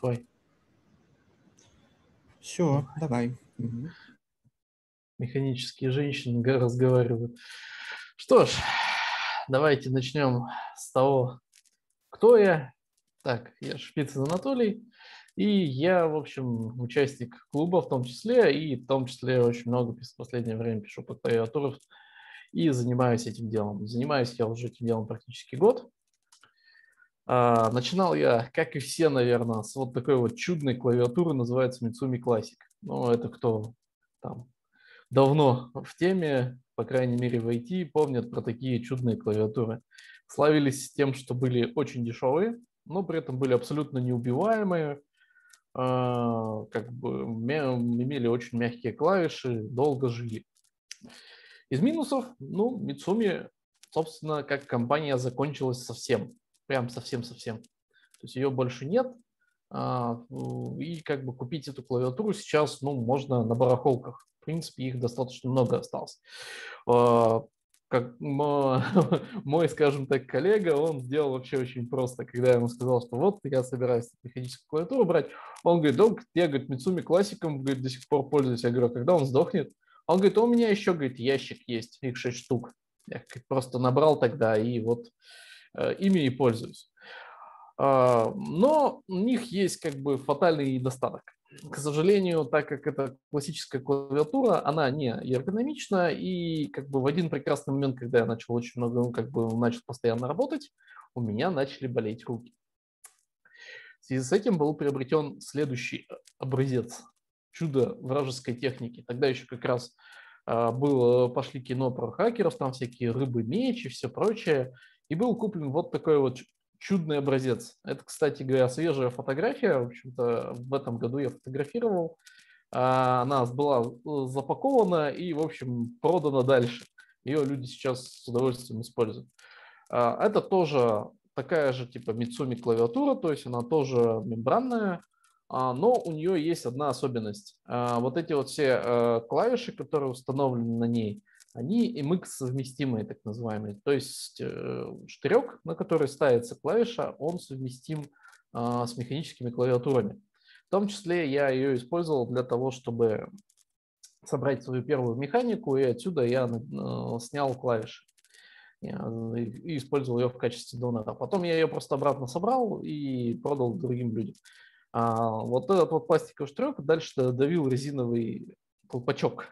Давай. Все, давай. Механические женщины разговаривают. Что ж, давайте начнем с того, кто я. Так, я Шпицын Анатолий, и я, в общем, участник клуба в том числе, и в том числе очень много в последнее время пишу по клавиатурах и занимаюсь этим делом. Занимаюсь я уже этим делом практически год. А, начинал я, как и все, наверное, с вот такой вот чудной клавиатуры, называется Mitsumi Classic. Ну, это кто там давно в теме, по крайней мере в IT, помнят про такие чудные клавиатуры. Славились тем, что были очень дешевые, но при этом были абсолютно неубиваемые, а, как бы имели очень мягкие клавиши, долго жили. Из минусов, ну, Mitsumi, собственно, как компания закончилась совсем прям совсем-совсем. То есть ее больше нет, а, и как бы купить эту клавиатуру сейчас, ну, можно на барахолках. В принципе, их достаточно много осталось. А, как мой, скажем так, коллега, он сделал вообще очень просто, когда я ему сказал, что вот я собираюсь механическую клавиатуру брать, он говорит, да, я, говорит, Мицуми классиком, говорит, до сих пор пользуюсь. Я говорю, «А когда он сдохнет? Он говорит, у меня еще, говорит, ящик есть, их 6 штук. Я просто набрал тогда, и вот ими и пользуюсь. А, но у них есть как бы фатальный недостаток. К сожалению, так как это классическая клавиатура, она не эргономична, и как бы в один прекрасный момент, когда я начал очень много, ну, как бы начал постоянно работать, у меня начали болеть руки. В связи с этим был приобретен следующий э, образец чудо вражеской техники. Тогда еще как раз а, было, пошли кино про хакеров, там всякие рыбы, мечи, все прочее. И был куплен вот такой вот чудный образец. Это, кстати говоря, свежая фотография. В общем-то, в этом году я фотографировал. А, она была э, запакована и, в общем, продана дальше. Ее люди сейчас с удовольствием используют. А, это тоже такая же типа Mitsumi клавиатура, то есть она тоже мембранная, а, но у нее есть одна особенность. Вот эти вот все э, клавиши, которые установлены на ней, они MX совместимые, так называемые. То есть э, штырек, на который ставится клавиша, он совместим а, с механическими клавиатурами. В том числе я ее использовал для того, чтобы собрать свою первую механику, и отсюда я э, снял клавиши и использовал ее в качестве донора. Потом я ее просто обратно собрал и продал другим людям. А вот этот вот пластиковый штрек дальше давил резиновый колпачок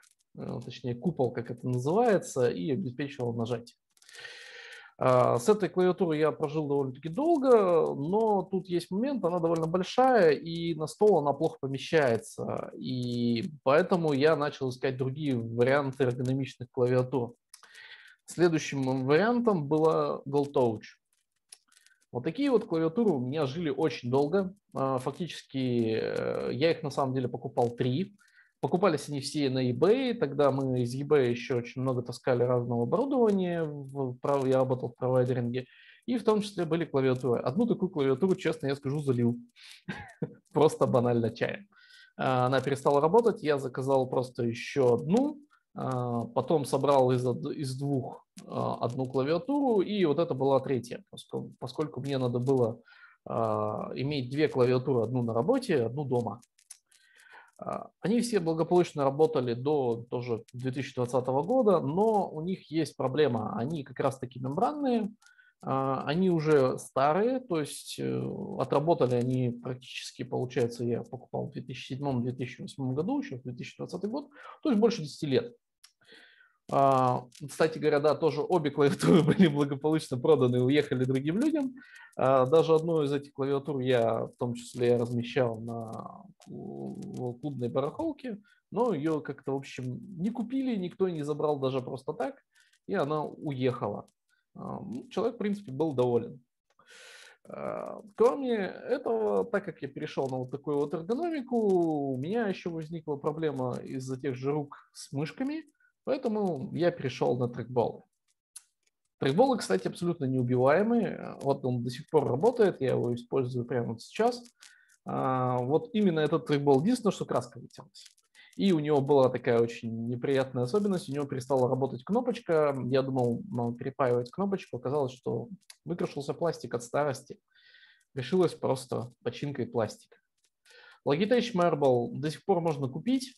точнее купол, как это называется, и обеспечивал нажатие. А, с этой клавиатурой я прожил довольно-таки долго, но тут есть момент, она довольно большая, и на стол она плохо помещается. И поэтому я начал искать другие варианты эргономичных клавиатур. Следующим вариантом была GoldTouch. Вот такие вот клавиатуры у меня жили очень долго. А, фактически э, я их на самом деле покупал три. Покупались они все на eBay, тогда мы из eBay еще очень много таскали разного оборудования, я работал в провайдеринге, и в том числе были клавиатуры. Одну такую клавиатуру, честно, я скажу, залил. Просто банально чаем. А, она перестала работать, я заказал просто еще одну, а, потом собрал из, из двух а, одну клавиатуру, и вот это была третья, поскольку, поскольку мне надо было иметь две клавиатуры, одну на работе, одну дома. А, они все благополучно работали до тоже 2020 года, но у них есть проблема. Они как раз таки мембранные, а, они уже старые, то есть э, отработали они практически, получается, я покупал в 2007-2008 году, еще в 2020 год, то есть больше 10 лет. А, кстати говоря, да, тоже обе клавиатуры были благополучно проданы и уехали другим людям. А, даже одну из этих клавиатур я в том числе размещал на клубной барахолке, но ее как-то, в общем, не купили, никто не забрал даже просто так, и она уехала. А, ну, человек, в принципе, был доволен. Кроме этого, так как я перешел на вот такую вот эргономику, у меня еще возникла проблема из-за тех же рук с мышками – Поэтому я перешел на трекболы. Трекболы, кстати, абсолютно неубиваемые. Вот он до сих пор работает, я его использую прямо вот сейчас. А, вот именно этот трекбол, единственное, что краска вытянулась. И у него была такая очень неприятная особенность, у него перестала работать кнопочка. Я думал, надо перепаивать кнопочку, оказалось, что выкрашился пластик от старости. Решилось просто починкой пластика. Logitech Marble до сих пор можно купить.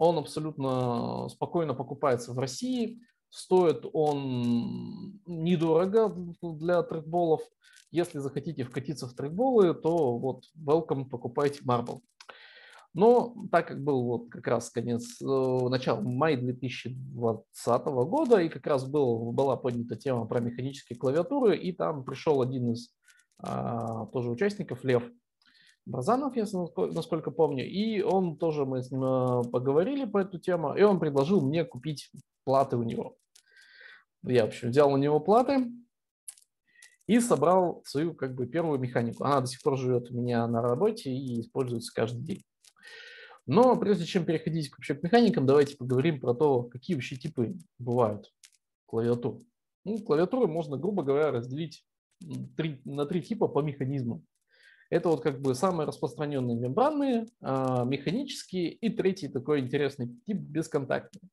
Он абсолютно спокойно покупается в России. Стоит он недорого для трекболов. Если захотите вкатиться в трекболы, то вот welcome, покупайте Marble. Но так как был вот как раз конец, э, начало мая 2020 года, и как раз был, была поднята тема про механические клавиатуры, и там пришел один из а, тоже участников, Лев Бразанов, если насколько помню, и он тоже, мы с ним э, поговорили по эту тему, и он предложил мне купить платы у него. Я, в общем, взял у него платы и собрал свою как бы первую механику. Она до сих пор живет у меня на работе и используется каждый день. Но прежде чем переходить вообще к механикам, давайте поговорим про то, какие вообще типы бывают клавиатур. Ну, клавиатуры можно, грубо говоря, разделить три, на три типа по механизму. Это вот как бы самые распространенные мембранные, а, механические и третий такой интересный тип бесконтактные.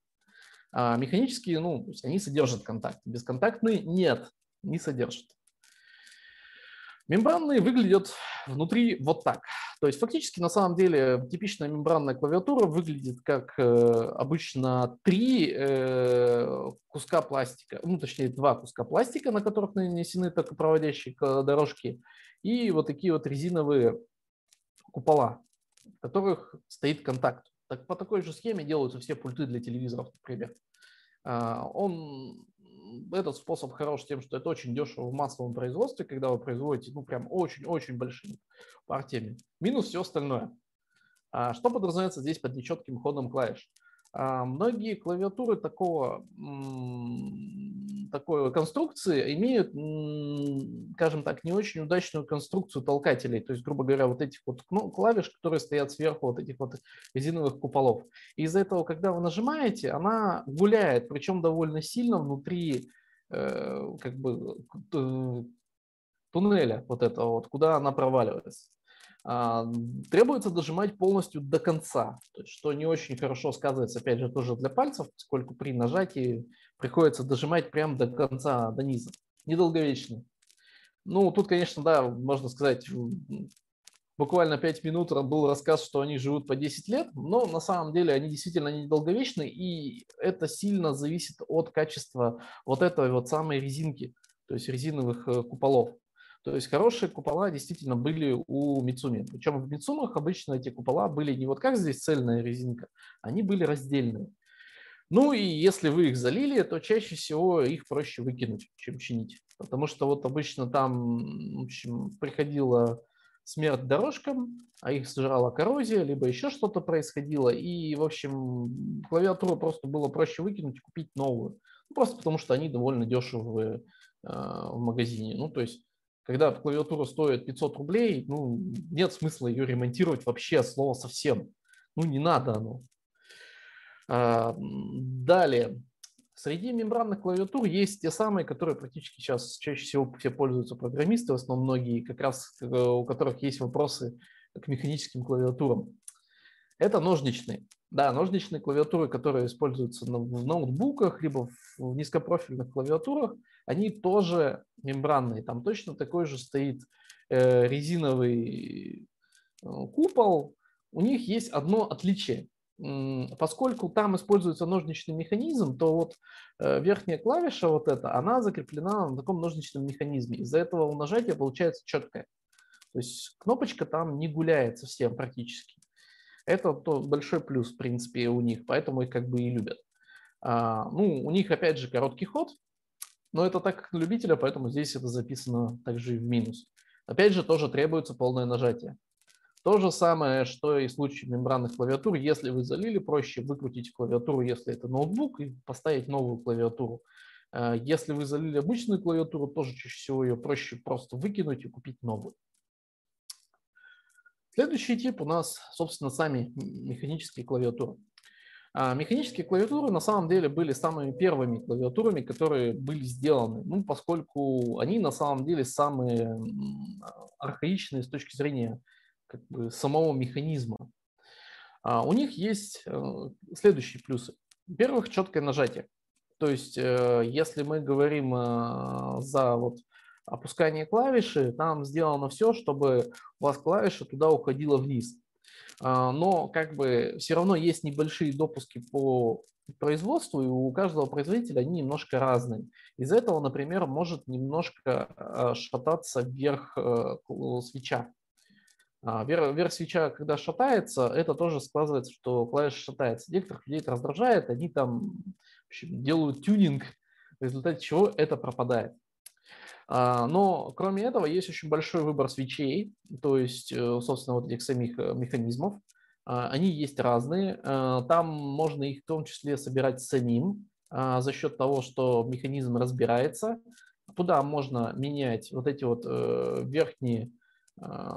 А механические, ну, они содержат контакт, бесконтактные нет, не содержат. Мембранные выглядят внутри вот так. То есть фактически на самом деле типичная мембранная клавиатура выглядит как э, обычно три э, куска пластика, ну точнее два куска пластика, на которых нанесены только проводящие дорожки, и вот такие вот резиновые купола, в которых стоит контакт. Так, по такой же схеме делаются все пульты для телевизоров, например. А, он этот способ хорош тем, что это очень дешево в массовом производстве, когда вы производите, ну, прям очень-очень большими партиями. Минус все остальное. А что подразумевается здесь под нечетким ходом клавиш? А многие клавиатуры такого, такой конструкции имеют, скажем так, не очень удачную конструкцию толкателей. То есть, грубо говоря, вот этих вот ну, клавиш, которые стоят сверху вот этих вот резиновых куполов. И из-за этого, когда вы нажимаете, она гуляет, причем довольно сильно внутри э, как бы туннеля вот этого вот, куда она проваливается. А, требуется дожимать полностью до конца, что не очень хорошо сказывается, опять же, тоже для пальцев, поскольку при нажатии приходится дожимать прямо до конца, до низа. Недолговечно. Ну, тут, конечно, да, можно сказать, буквально 5 минут был рассказ, что они живут по 10 лет, но на самом деле они действительно недолговечны, и это сильно зависит от качества вот этой вот самой резинки, то есть резиновых э, куполов. То есть хорошие купола действительно были у Мицуми. Причем в Мицумах обычно эти купола были не вот как здесь цельная резинка, они были раздельные. Ну и если вы их залили, то чаще всего их проще выкинуть, чем чинить. Потому что вот обычно там в общем, приходила смерть дорожкам, а их сжирала коррозия, либо еще что-то происходило. И, в общем, клавиатуру просто было проще выкинуть и купить новую. Ну, просто потому что они довольно дешевые э, в магазине. Ну, то есть когда клавиатура стоит 500 рублей, ну, нет смысла ее ремонтировать вообще слова совсем. Ну, не надо оно. А, далее. Среди мембранных клавиатур есть те самые, которые практически сейчас чаще всего все пользуются программисты, в основном многие, как раз э, у которых есть вопросы к механическим клавиатурам. Это ножничные. Да, ножничные клавиатуры, которые используются в ноутбуках, либо в низкопрофильных клавиатурах, они тоже мембранные. Там точно такой же стоит э, резиновый э, купол. У них есть одно отличие. Поскольку там используется ножничный механизм, то вот э, верхняя клавиша вот эта, она закреплена на таком ножничном механизме. Из-за этого у нажатия получается четкое. То есть кнопочка там не гуляет совсем практически. Это то большой плюс, в принципе, у них, поэтому их как бы и любят. А, ну, у них, опять же, короткий ход, но это так как на любителя, поэтому здесь это записано также и в минус. Опять же, тоже требуется полное нажатие. То же самое, что и в случае мембранных клавиатур. Если вы залили, проще выкрутить клавиатуру, если это ноутбук, и поставить новую клавиатуру. А, если вы залили обычную клавиатуру, тоже чаще всего ее проще просто выкинуть и купить новую. Следующий тип у нас, собственно, сами механические клавиатуры. А механические клавиатуры на самом деле были самыми первыми клавиатурами, которые были сделаны, ну, поскольку они на самом деле самые архаичные с точки зрения как бы, самого механизма. А у них есть э, следующие плюсы. Во-первых, четкое нажатие. То есть, э, если мы говорим э, за вот опускание клавиши, там сделано все, чтобы у вас клавиша туда уходила вниз. А, но как бы все равно есть небольшие допуски по производству, и у каждого производителя они немножко разные. Из этого, например, может немножко а, шататься вверх э, свеча. А, вверх свеча, когда шатается, это тоже складывается, что клавиша шатается. Некоторых людей это раздражает, они там общем, делают тюнинг, в результате чего это пропадает. Но кроме этого есть очень большой выбор свечей, то есть, э, собственно, вот этих самих э, механизмов. А, они есть разные. А, там можно их в том числе собирать самим а, за счет того, что механизм разбирается. Туда можно менять вот эти вот э, верхние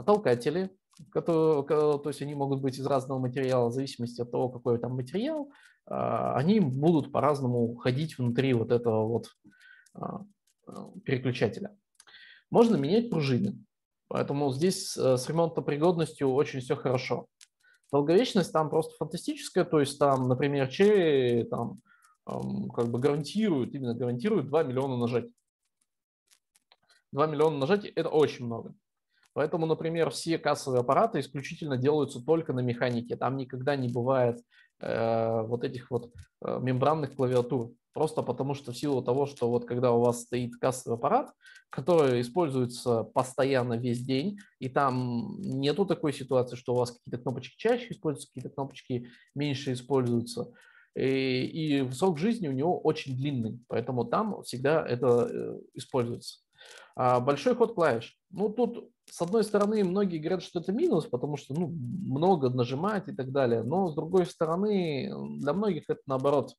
толкатели, которые, то есть они могут быть из разного материала, в зависимости от того, какой там материал, они будут по-разному ходить внутри вот этого вот переключателя. Можно менять пружины, поэтому здесь э, с ремонтопригодностью очень все хорошо. Долговечность там просто фантастическая, то есть там, например, Cherry там как бы гарантирует, именно гарантирует 2 миллиона нажатий. 2 миллиона нажатий – это очень много. Поэтому, например, все кассовые аппараты исключительно делаются только на механике. Там никогда не бывает э, вот этих вот э, мембранных клавиатур. Просто потому что в силу того, что вот когда у вас стоит кассовый аппарат, который используется постоянно весь день, и там нету такой ситуации, что у вас какие-то кнопочки чаще используются, какие-то кнопочки меньше используются. И, и срок жизни у него очень длинный, поэтому там всегда это э, используется. А большой ход клавиш. Ну, тут, с одной стороны, многие говорят, что это минус, потому что ну, много нажимать и так далее. Но, с другой стороны, для многих это наоборот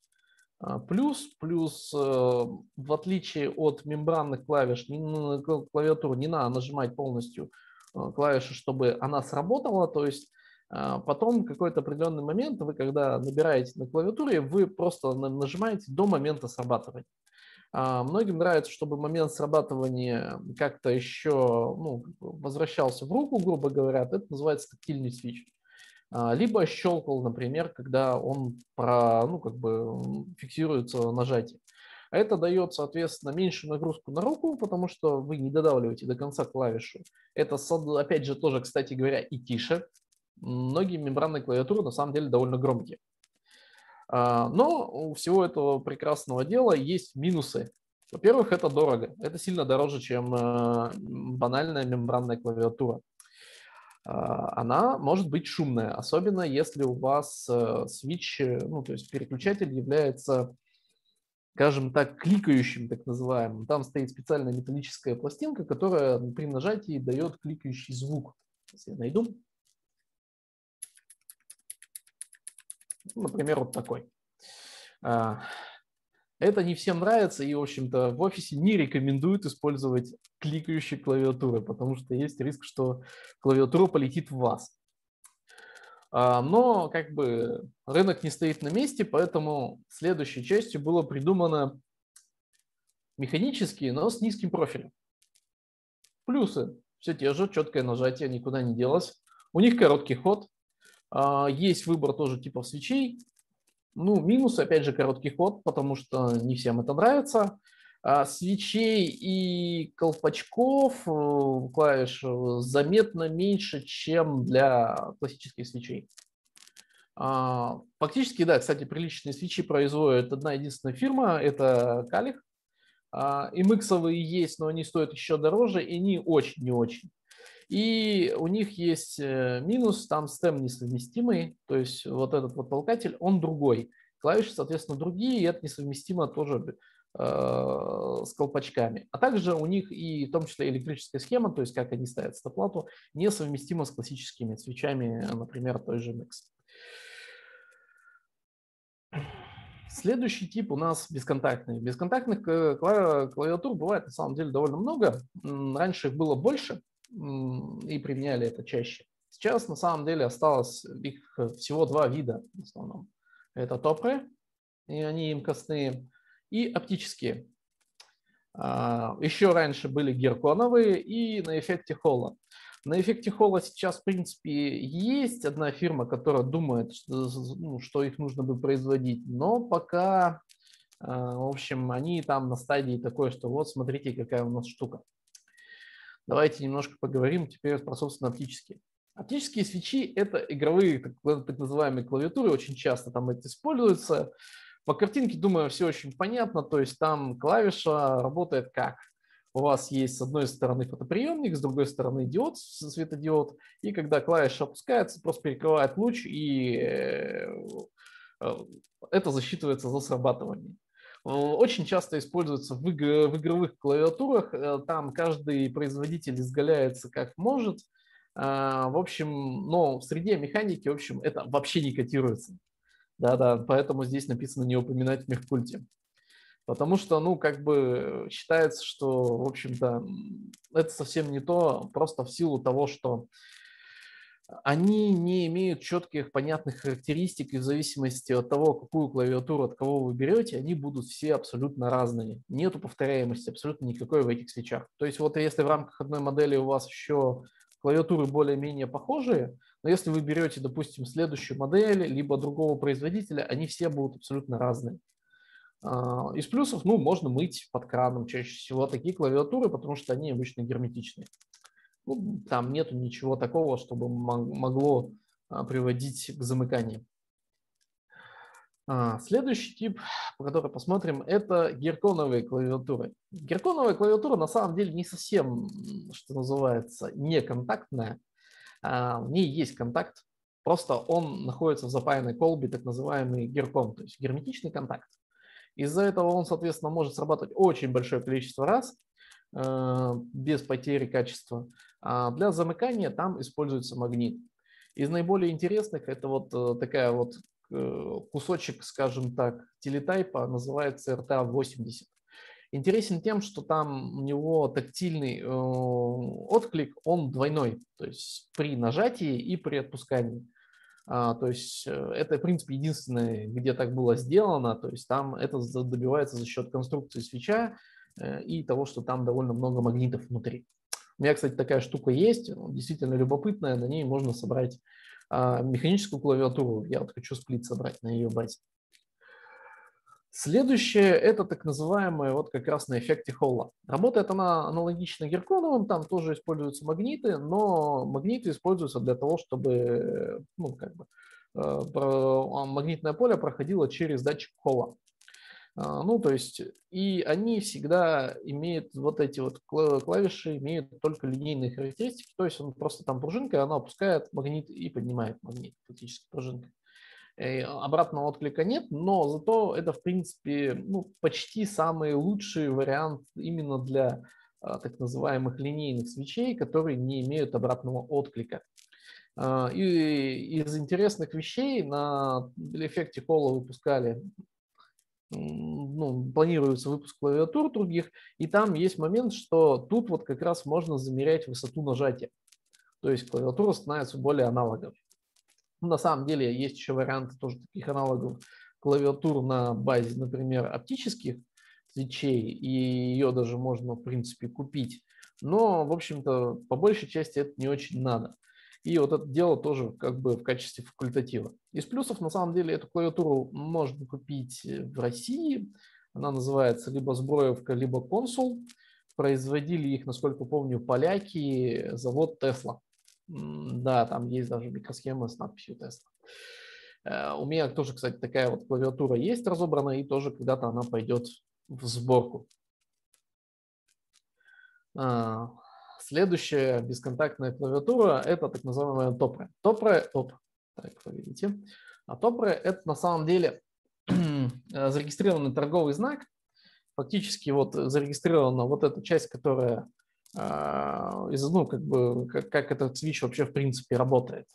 а, плюс, плюс э, в отличие от мембранных клавиш, на клавиатуру не надо нажимать полностью э, клавиши, чтобы она сработала, то есть а, потом какой-то определенный момент, вы когда набираете на клавиатуре, вы просто нажимаете до момента срабатывания. А, многим нравится, чтобы момент срабатывания как-то еще ну, возвращался в руку, грубо говоря. Это называется тактильный свич. А, либо щелкал, например, когда он про, ну, как бы фиксируется нажатие. А это дает, соответственно, меньшую нагрузку на руку, потому что вы не додавливаете до конца клавишу. Это, опять же, тоже, кстати говоря, и тише. Многие мембранные клавиатуры на самом деле довольно громкие. А, но у всего этого прекрасного дела есть минусы. Во-первых, это дорого. Это сильно дороже, чем э, банальная мембранная клавиатура. А, она может быть шумная, особенно если у вас switch, э, ну, то есть переключатель является, скажем так, кликающим, так называемым. Там стоит специальная металлическая пластинка, которая при нажатии дает кликающий звук. Сейчас я найду. Например, вот такой. А, это не всем нравится, и, в общем-то, в офисе не рекомендуют использовать кликающие клавиатуры, потому что есть риск, что клавиатура полетит в вас. А, но как бы рынок не стоит на месте, поэтому следующей частью было придумано механические, но с низким профилем. Плюсы. Все те же, четкое нажатие, никуда не делось. У них короткий ход. А, есть выбор тоже типов свечей. Ну, минус, опять же, короткий ход, потому что не всем это нравится. А свечей и колпачков э, клавиш э, заметно меньше, чем для классических свечей. А, фактически, да, кстати, приличные свечи производит одна единственная фирма, это Калих. MX есть, но они стоят еще дороже, и они очень не очень. И у них есть э, минус, там стем несовместимый, то есть вот этот вот толкатель, он другой. Клавиши, соответственно, другие, и это несовместимо тоже э, с колпачками. А также у них и в том числе электрическая схема, то есть как они ставят стоп-плату, несовместима с классическими свечами, например, той же Mix. Следующий тип у нас бесконтактный. Бесконтактных э, клавиатур бывает на самом деле довольно много. Раньше их было больше, и применяли это чаще. Сейчас на самом деле осталось их всего два вида в основном. Это топры, и они имкостные, и оптические. А, Еще раньше были герконовые и на эффекте Холла. На эффекте Холла сейчас, в принципе, есть одна фирма, которая думает, что, ну, их нужно бы производить, но пока, а, в общем, они там на стадии такой, что вот смотрите, какая у нас штука. Давайте немножко поговорим теперь про, собственно, оптические. Оптические свечи – это игровые так, так называемые клавиатуры, очень часто там это используется. По картинке, думаю, все очень понятно, то есть там клавиша работает как? У вас есть с одной стороны фотоприемник, с другой стороны диод, светодиод, и когда клавиша опускается, просто перекрывает луч, и э, э, это засчитывается за срабатывание. Очень часто используется в, игровых клавиатурах, э, там каждый производитель изгаляется как может – а, в общем, но в среде механики, в общем, это вообще не котируется. Да-да, поэтому здесь написано не упоминать в мехкульте. Потому что, ну, как бы считается, что, в общем-то, это совсем не то, просто в силу того, что они не имеют четких, понятных характеристик, и в зависимости от того, какую клавиатуру от кого вы берете, они будут все абсолютно разные. Нету повторяемости абсолютно никакой в этих свечах. То есть вот если в рамках одной модели у вас еще клавиатуры более-менее похожие, но если вы берете, допустим, следующую модель, либо другого производителя, они все будут абсолютно разные. А, из плюсов, ну, можно мыть под краном чаще всего такие клавиатуры, потому что они обычно герметичные. Ну, там нету ничего такого, чтобы могло а, приводить к замыканию. А, следующий тип, по которому посмотрим, это герконовые клавиатуры. Герконовая клавиатура на самом деле не совсем, что называется, неконтактная. А, в ней есть контакт, просто он находится в запаянной колбе, так называемый геркон, то есть герметичный контакт. Из-за этого он, соответственно, может срабатывать очень большое количество раз без потери качества. А для замыкания там используется магнит. Из наиболее интересных это вот э, такая вот Э, кусочек, скажем так, телетайпа называется RTA80. Интересен тем, что там у него тактильный э, отклик, он двойной, то есть при нажатии и при отпускании. А, то есть э, это, в принципе, единственное, где так было сделано, то есть там это добивается за счет конструкции свеча и того, что там довольно много магнитов внутри. У меня, кстати, такая штука есть, действительно любопытная, на ней можно собрать а, механическую клавиатуру. Я вот хочу сплит собрать на ее базе. Следующее – это так называемая вот как раз на эффекте Холла. Работает она аналогично герконовым, там тоже используются магниты, но магниты используются для того, чтобы ну, как бы, э, магнитное поле проходило через датчик Холла. А, ну, то есть, и они всегда имеют вот эти вот клавиши, имеют только линейные характеристики, то есть он просто там пружинка, она опускает магнит и поднимает магнит, фактически пружинка. И обратного отклика нет, но зато это, в принципе, ну, почти самый лучший вариант именно для а, так называемых линейных свечей, которые не имеют обратного отклика. А, и из интересных вещей на эффекте Холла выпускали ну, планируется выпуск клавиатур других, и там есть момент, что тут вот как раз можно замерять высоту нажатия. То есть клавиатура становится более аналоговой. Ну, на самом деле есть еще варианты тоже таких аналогов клавиатур на базе, например, оптических свечей, и ее даже можно, в принципе, купить. Но, в общем-то, по большей части это не очень надо. И вот это дело тоже как бы в качестве факультатива. Из плюсов, на самом деле, эту клавиатуру можно купить э, в России. Она называется либо Сброевка, либо Консул. Производили их, насколько помню, поляки, завод Tesla. Да, там есть даже микросхема с надписью Tesla. Э, у меня тоже, кстати, такая вот клавиатура есть разобранная, и тоже когда-то она пойдет в сборку. Следующая бесконтактная клавиатура – это так называемая Topre. Topre, оп, так, вы видите. А Topre – это на самом деле зарегистрированный торговый знак. Фактически вот зарегистрирована вот эта часть, которая а, из, ну, как бы, как, как этот свич вообще в принципе работает.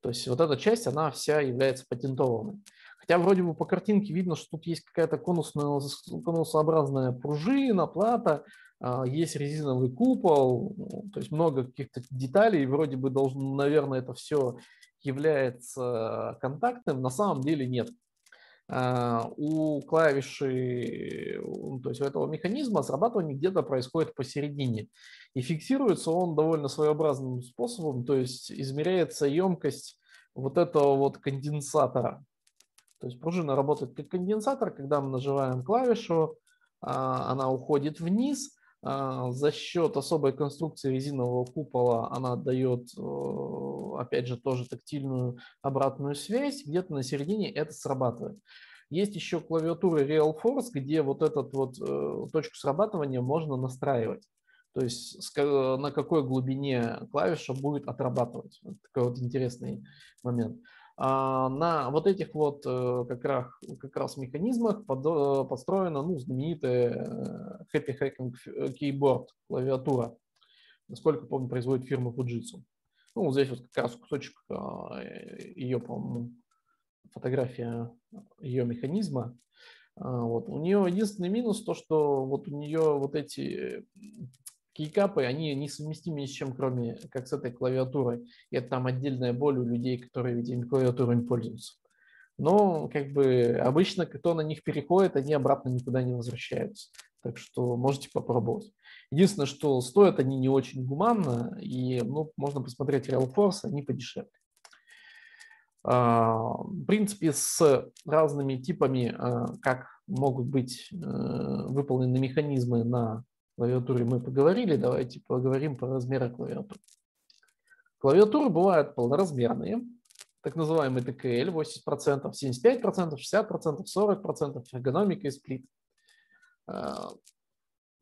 То есть вот эта часть, она вся является патентованной. Хотя вроде бы по картинке видно, что тут есть какая-то конусная, конусообразная пружина, плата, есть резиновый купол, ну, то есть много каких-то деталей, вроде бы должно, наверное, это все является контактным, на самом деле нет. А, у клавиши, то есть у этого механизма срабатывание где-то происходит посередине. И фиксируется он довольно своеобразным способом, то есть измеряется емкость вот этого вот конденсатора. То есть пружина работает как конденсатор, когда мы нажимаем клавишу, а, она уходит вниз, А, за счет особой конструкции резинового купола она дает, опять же, тоже тактильную обратную связь. Где-то на середине это срабатывает. Есть еще клавиатура Real Force, где вот эту вот э, точку срабатывания можно настраивать. То есть на какой глубине клавиша будет отрабатывать. Такой вот интересный момент. А на вот этих вот э, как раз, как раз механизмах под, подстроена ну, знаменитая э, Happy Hacking Keyboard клавиатура. Насколько помню, производит фирма Fujitsu. Ну, вот здесь вот как раз кусочек а, ее, по-моему, фотография ее механизма. А, вот. У нее единственный минус то, что вот у нее вот эти кейкапы, они несовместимы ни с чем, кроме как с этой клавиатурой. И это там отдельная боль у людей, которые, видимо, клавиатурой не пользуются. Но как бы обычно, кто на них переходит, они обратно никуда не возвращаются. Так что можете попробовать. Единственное, что стоят они не очень гуманно, и ну, можно посмотреть Real Force, они подешевле. А, в принципе, с разными типами, а, как могут быть э, выполнены механизмы на клавиатуре мы поговорили, давайте поговорим про размеры клавиатур. Клавиатуры бывают полноразмерные, так называемый ТКЛ 80%, 75%, 60%, 40%, эргономика и сплит. А,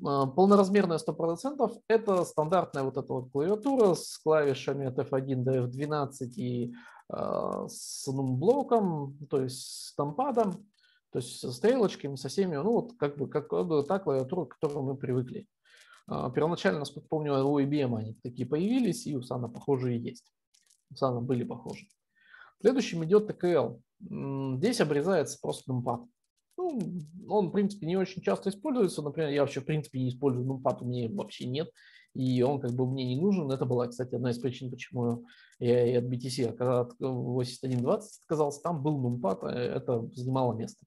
а, полноразмерная 100% это стандартная вот эта вот клавиатура с клавишами от F1 до F12 и э, с блоком, то есть с тампадом. То есть со стрелочками, со всеми, ну вот как бы как та клавиатура, к которой мы привыкли. А, первоначально, насколько помню, у IBM они такие появились, и у Сана похожие есть. У Сана были похожи. Следующим идет TKL. Здесь обрезается просто нумпад. Ну, он, в принципе, не очень часто используется. Например, я вообще, в принципе, не использую нумпад, у меня вообще нет. И он как бы мне не нужен. Это была, кстати, одна из причин, почему я и от BTC, когда от 8120 отказался, там был нумпад, а это занимало место.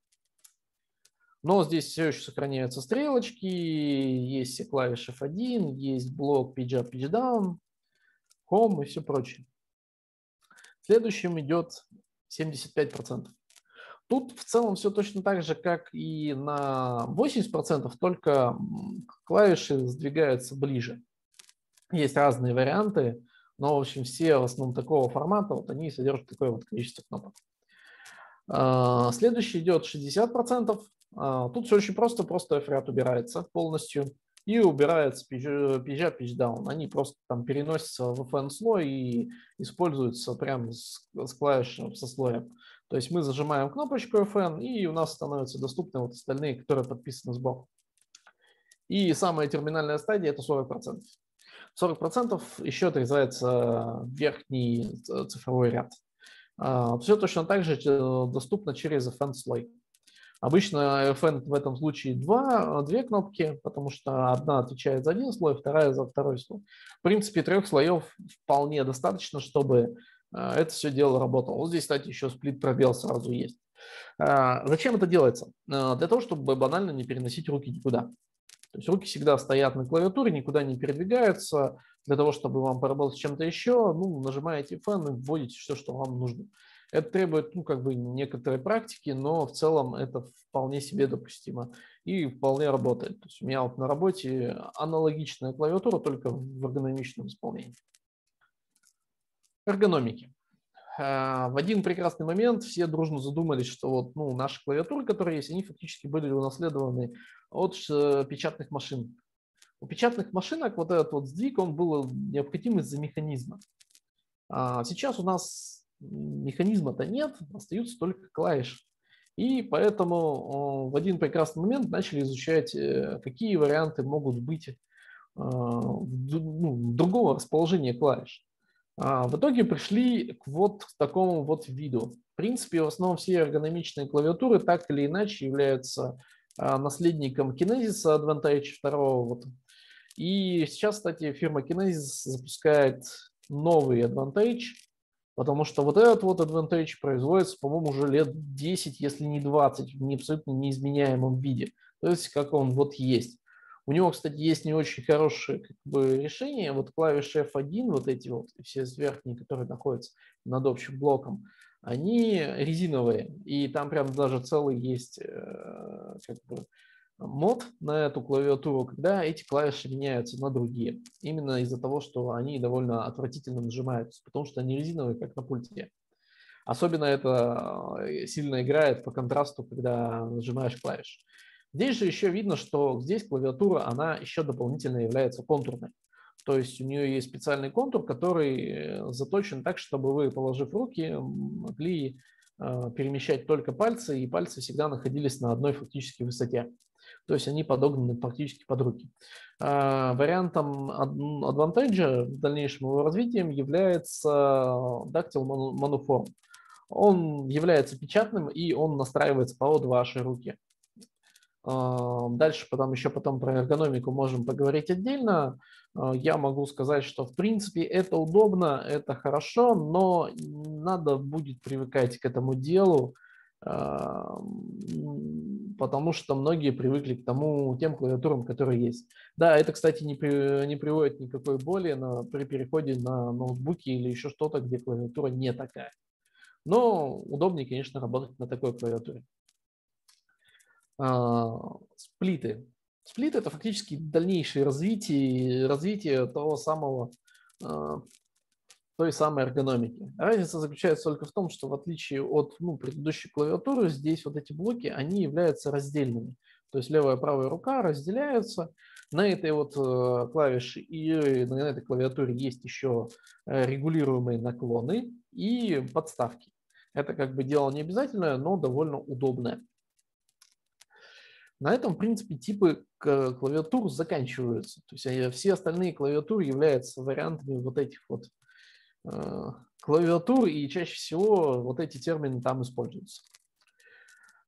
Но здесь все еще сохраняются стрелочки, есть все клавиши F1, есть блок Page Up, Page Down, Home и все прочее. Следующим идет 75%. Тут в целом все точно так же, как и на 80%, только клавиши сдвигаются ближе. Есть разные варианты, но, в общем, все в основном такого формата, вот они содержат такое вот количество кнопок. А, следующий идет 60%. А, тут все очень просто, просто FRAT убирается полностью и убирается PGA, pitch down. Они просто там переносятся в FN слой и используются прямо с, с клавишем, со слоем. То есть мы зажимаем кнопочку FN, и у нас становятся доступны вот остальные, которые подписаны сбоку. И самая терминальная стадия – это 40%. 40% еще отрезается верхний цифровой ряд. А, Все точно так же э, доступно через FN слой. Обычно FN в этом случае два, две кнопки, потому что одна отвечает за один слой, вторая за второй слой. В принципе, трех слоев вполне достаточно, чтобы э, это все дело работало. Вот здесь, кстати, еще сплит-пробел сразу есть. А, зачем это делается? Э, для того, чтобы банально не переносить руки никуда. То есть руки всегда стоят на клавиатуре, никуда не передвигаются. Для того, чтобы вам поработать с чем-то еще, ну, нажимаете F и вводите все, что вам нужно. Это требует, ну, как бы некоторой практики, но в целом это вполне себе допустимо и вполне работает. То есть у меня вот на работе аналогичная клавиатура, только в эргономичном исполнении. Эргономики. А, в один прекрасный момент все дружно задумались, что вот, ну, наши клавиатуры, которые есть, они фактически были унаследованы от э, печатных машин. У печатных машинок вот этот вот сдвиг, он был необходим из-за механизма. А сейчас у нас механизма-то нет, остаются только клавиши. И поэтому в один прекрасный момент начали изучать, э, какие варианты могут быть э, ну, другого расположения клавиш. А в итоге пришли к вот такому вот виду. В принципе, в основном все эргономичные клавиатуры так или иначе являются а, наследником Kinesis Advantage 2. Вот. И сейчас, кстати, фирма Kinesis запускает новый Advantage, Потому что вот этот вот Advantage производится, по-моему, уже лет 10, если не 20, в абсолютно неизменяемом виде. То есть как он вот есть. У него, кстати, есть не очень хорошее как бы, решение. Вот клавиши F1, вот эти вот, все верхние, которые находятся над общим блоком, они резиновые. И там прям даже целый есть э, как бы, мод на эту клавиатуру, когда эти клавиши меняются на другие. Именно из-за того, что они довольно отвратительно нажимаются, потому что они резиновые, как на пульте. Особенно это э, сильно играет по контрасту, когда нажимаешь клавиши. Здесь же еще видно, что здесь клавиатура, она еще дополнительно является контурной. То есть у нее есть специальный контур, который э, заточен так, чтобы вы, положив руки, могли э, перемещать только пальцы, и пальцы всегда находились на одной фактически высоте. То есть они подогнаны практически под руки. А, вариантом адвантажа дальнейшем его развитием является Dactyl Monoform. Он является печатным, и он настраивается под ваши руки. А, дальше потом еще потом про эргономику можем поговорить отдельно. А, я могу сказать, что в принципе это удобно, это хорошо, но надо будет привыкать к этому делу, потому что многие привыкли к тому, тем клавиатурам, которые есть. Да, это, кстати, не, при, не приводит никакой боли на, при переходе на ноутбуки или еще что-то, где клавиатура не такая. Но удобнее, конечно, работать на такой клавиатуре. А, сплиты. Сплит – это фактически дальнейшее развитие, развитие того самого, а, той самой эргономики. Разница заключается только в том, что в отличие от ну, предыдущей клавиатуры, здесь вот эти блоки, они являются раздельными. То есть левая и правая рука разделяются. На этой вот э, клавише и на этой клавиатуре есть еще э, регулируемые наклоны и подставки. Это как бы дело не обязательное, но довольно удобное. На этом, в принципе, типы клавиатур заканчиваются. То есть все остальные клавиатуры являются вариантами вот этих вот э, клавиатур, и чаще всего вот эти термины там используются.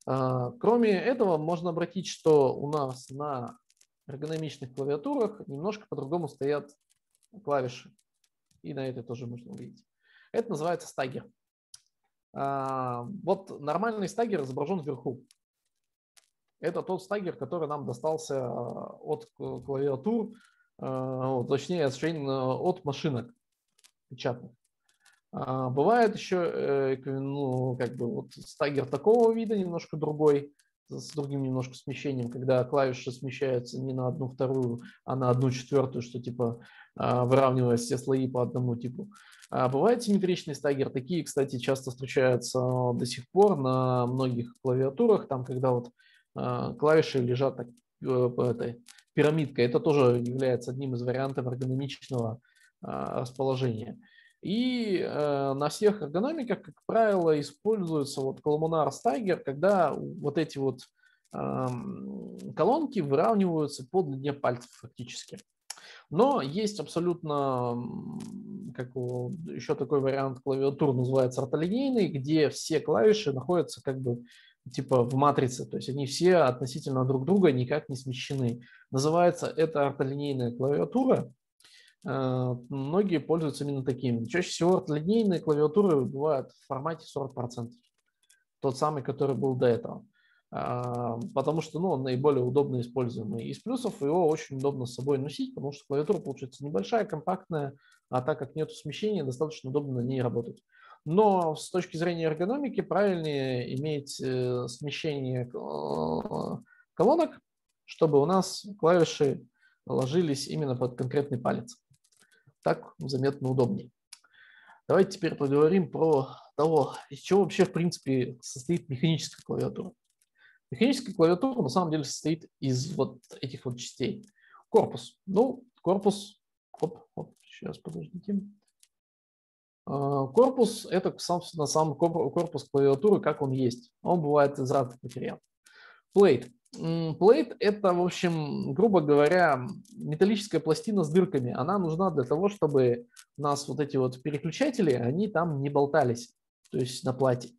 Э, кроме этого, можно обратить, что у нас на эргономичных клавиатурах немножко по-другому стоят клавиши. И на этой тоже можно увидеть. Это называется стагер. Э, вот нормальный стагер изображен вверху. Это тот стагер, который нам достался э, от клавиатур, э, точнее, от машинок печатных. А, бывает еще э, ну, как бы вот стагер такого вида, немножко другой, с другим немножко смещением, когда клавиши смещаются не на одну вторую, а на одну четвертую, что типа выравнивая все слои по одному типу. А бывает симметричный стагер. Такие, кстати, часто встречаются до сих пор на многих клавиатурах. Там, когда вот а, клавиши лежат так, э, этой пирамидкой. Это тоже является одним из вариантов эргономичного а, расположения. И э, на всех эргономиках, как правило, используется вот колумнар стагер, когда вот эти вот колонки выравниваются по длине пальцев фактически. Но есть абсолютно как еще такой вариант клавиатур, называется ортолинейный, где все клавиши находятся как бы типа в матрице, то есть они все относительно друг друга никак не смещены. Называется это ортолинейная клавиатура. Э, многие пользуются именно такими. Чаще всего ортолинейные клавиатуры бывают в формате 40%. Тот самый, который был до этого. Э, потому что ну, он наиболее удобно используемый. Из плюсов его очень удобно с собой носить, потому что клавиатура получается небольшая, компактная, а так как нет смещения, достаточно удобно на ней работать. Но с точки зрения эргономики правильнее иметь э, смещение колонок, чтобы у нас клавиши ложились именно под конкретный палец. Так заметно удобнее. Давайте теперь поговорим про того, из чего вообще в принципе состоит механическая клавиатура. Механическая клавиатура на самом деле состоит из вот этих вот частей. Корпус. Ну, корпус, оп, оп, сейчас подождите. А, корпус – это, собственно, сам корпус клавиатуры, как он есть. Он бывает из разных материалов. Plate. Plate – это, в общем, грубо говоря, металлическая пластина с дырками. Она нужна для того, чтобы у нас вот эти вот переключатели, они там не болтались, то есть на плате.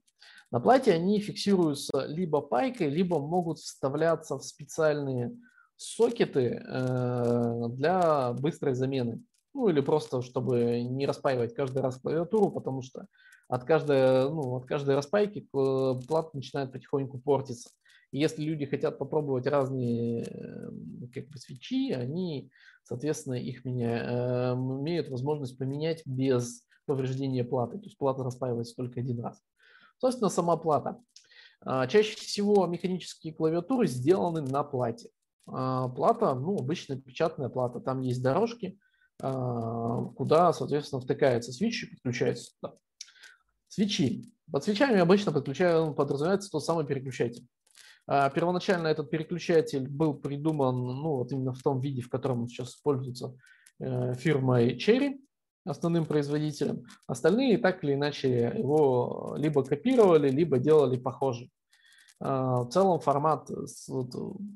На плате они фиксируются либо пайкой, либо могут вставляться в специальные сокеты э, для быстрой замены. Ну или просто, чтобы не распаивать каждый раз клавиатуру, потому что от каждой, ну, от каждой распайки плата начинает потихоньку портиться. Если люди хотят попробовать разные как бы, свечи, они, соответственно, их меня, э, имеют возможность поменять без повреждения платы. То есть плата распаивается только один раз. Собственно, сама плата. А, чаще всего механические клавиатуры сделаны на плате. А, плата, ну, обычная печатная плата, там есть дорожки, куда, соответственно, втыкается свич и подключается туда. Свечи. Под свечами обычно подключаю, подразумевается тот самый переключатель. Первоначально этот переключатель был придуман ну, вот именно в том виде, в котором он сейчас используется э, фирмой Cherry основным производителем. Остальные так или иначе его либо копировали, либо делали похожим. А, в целом формат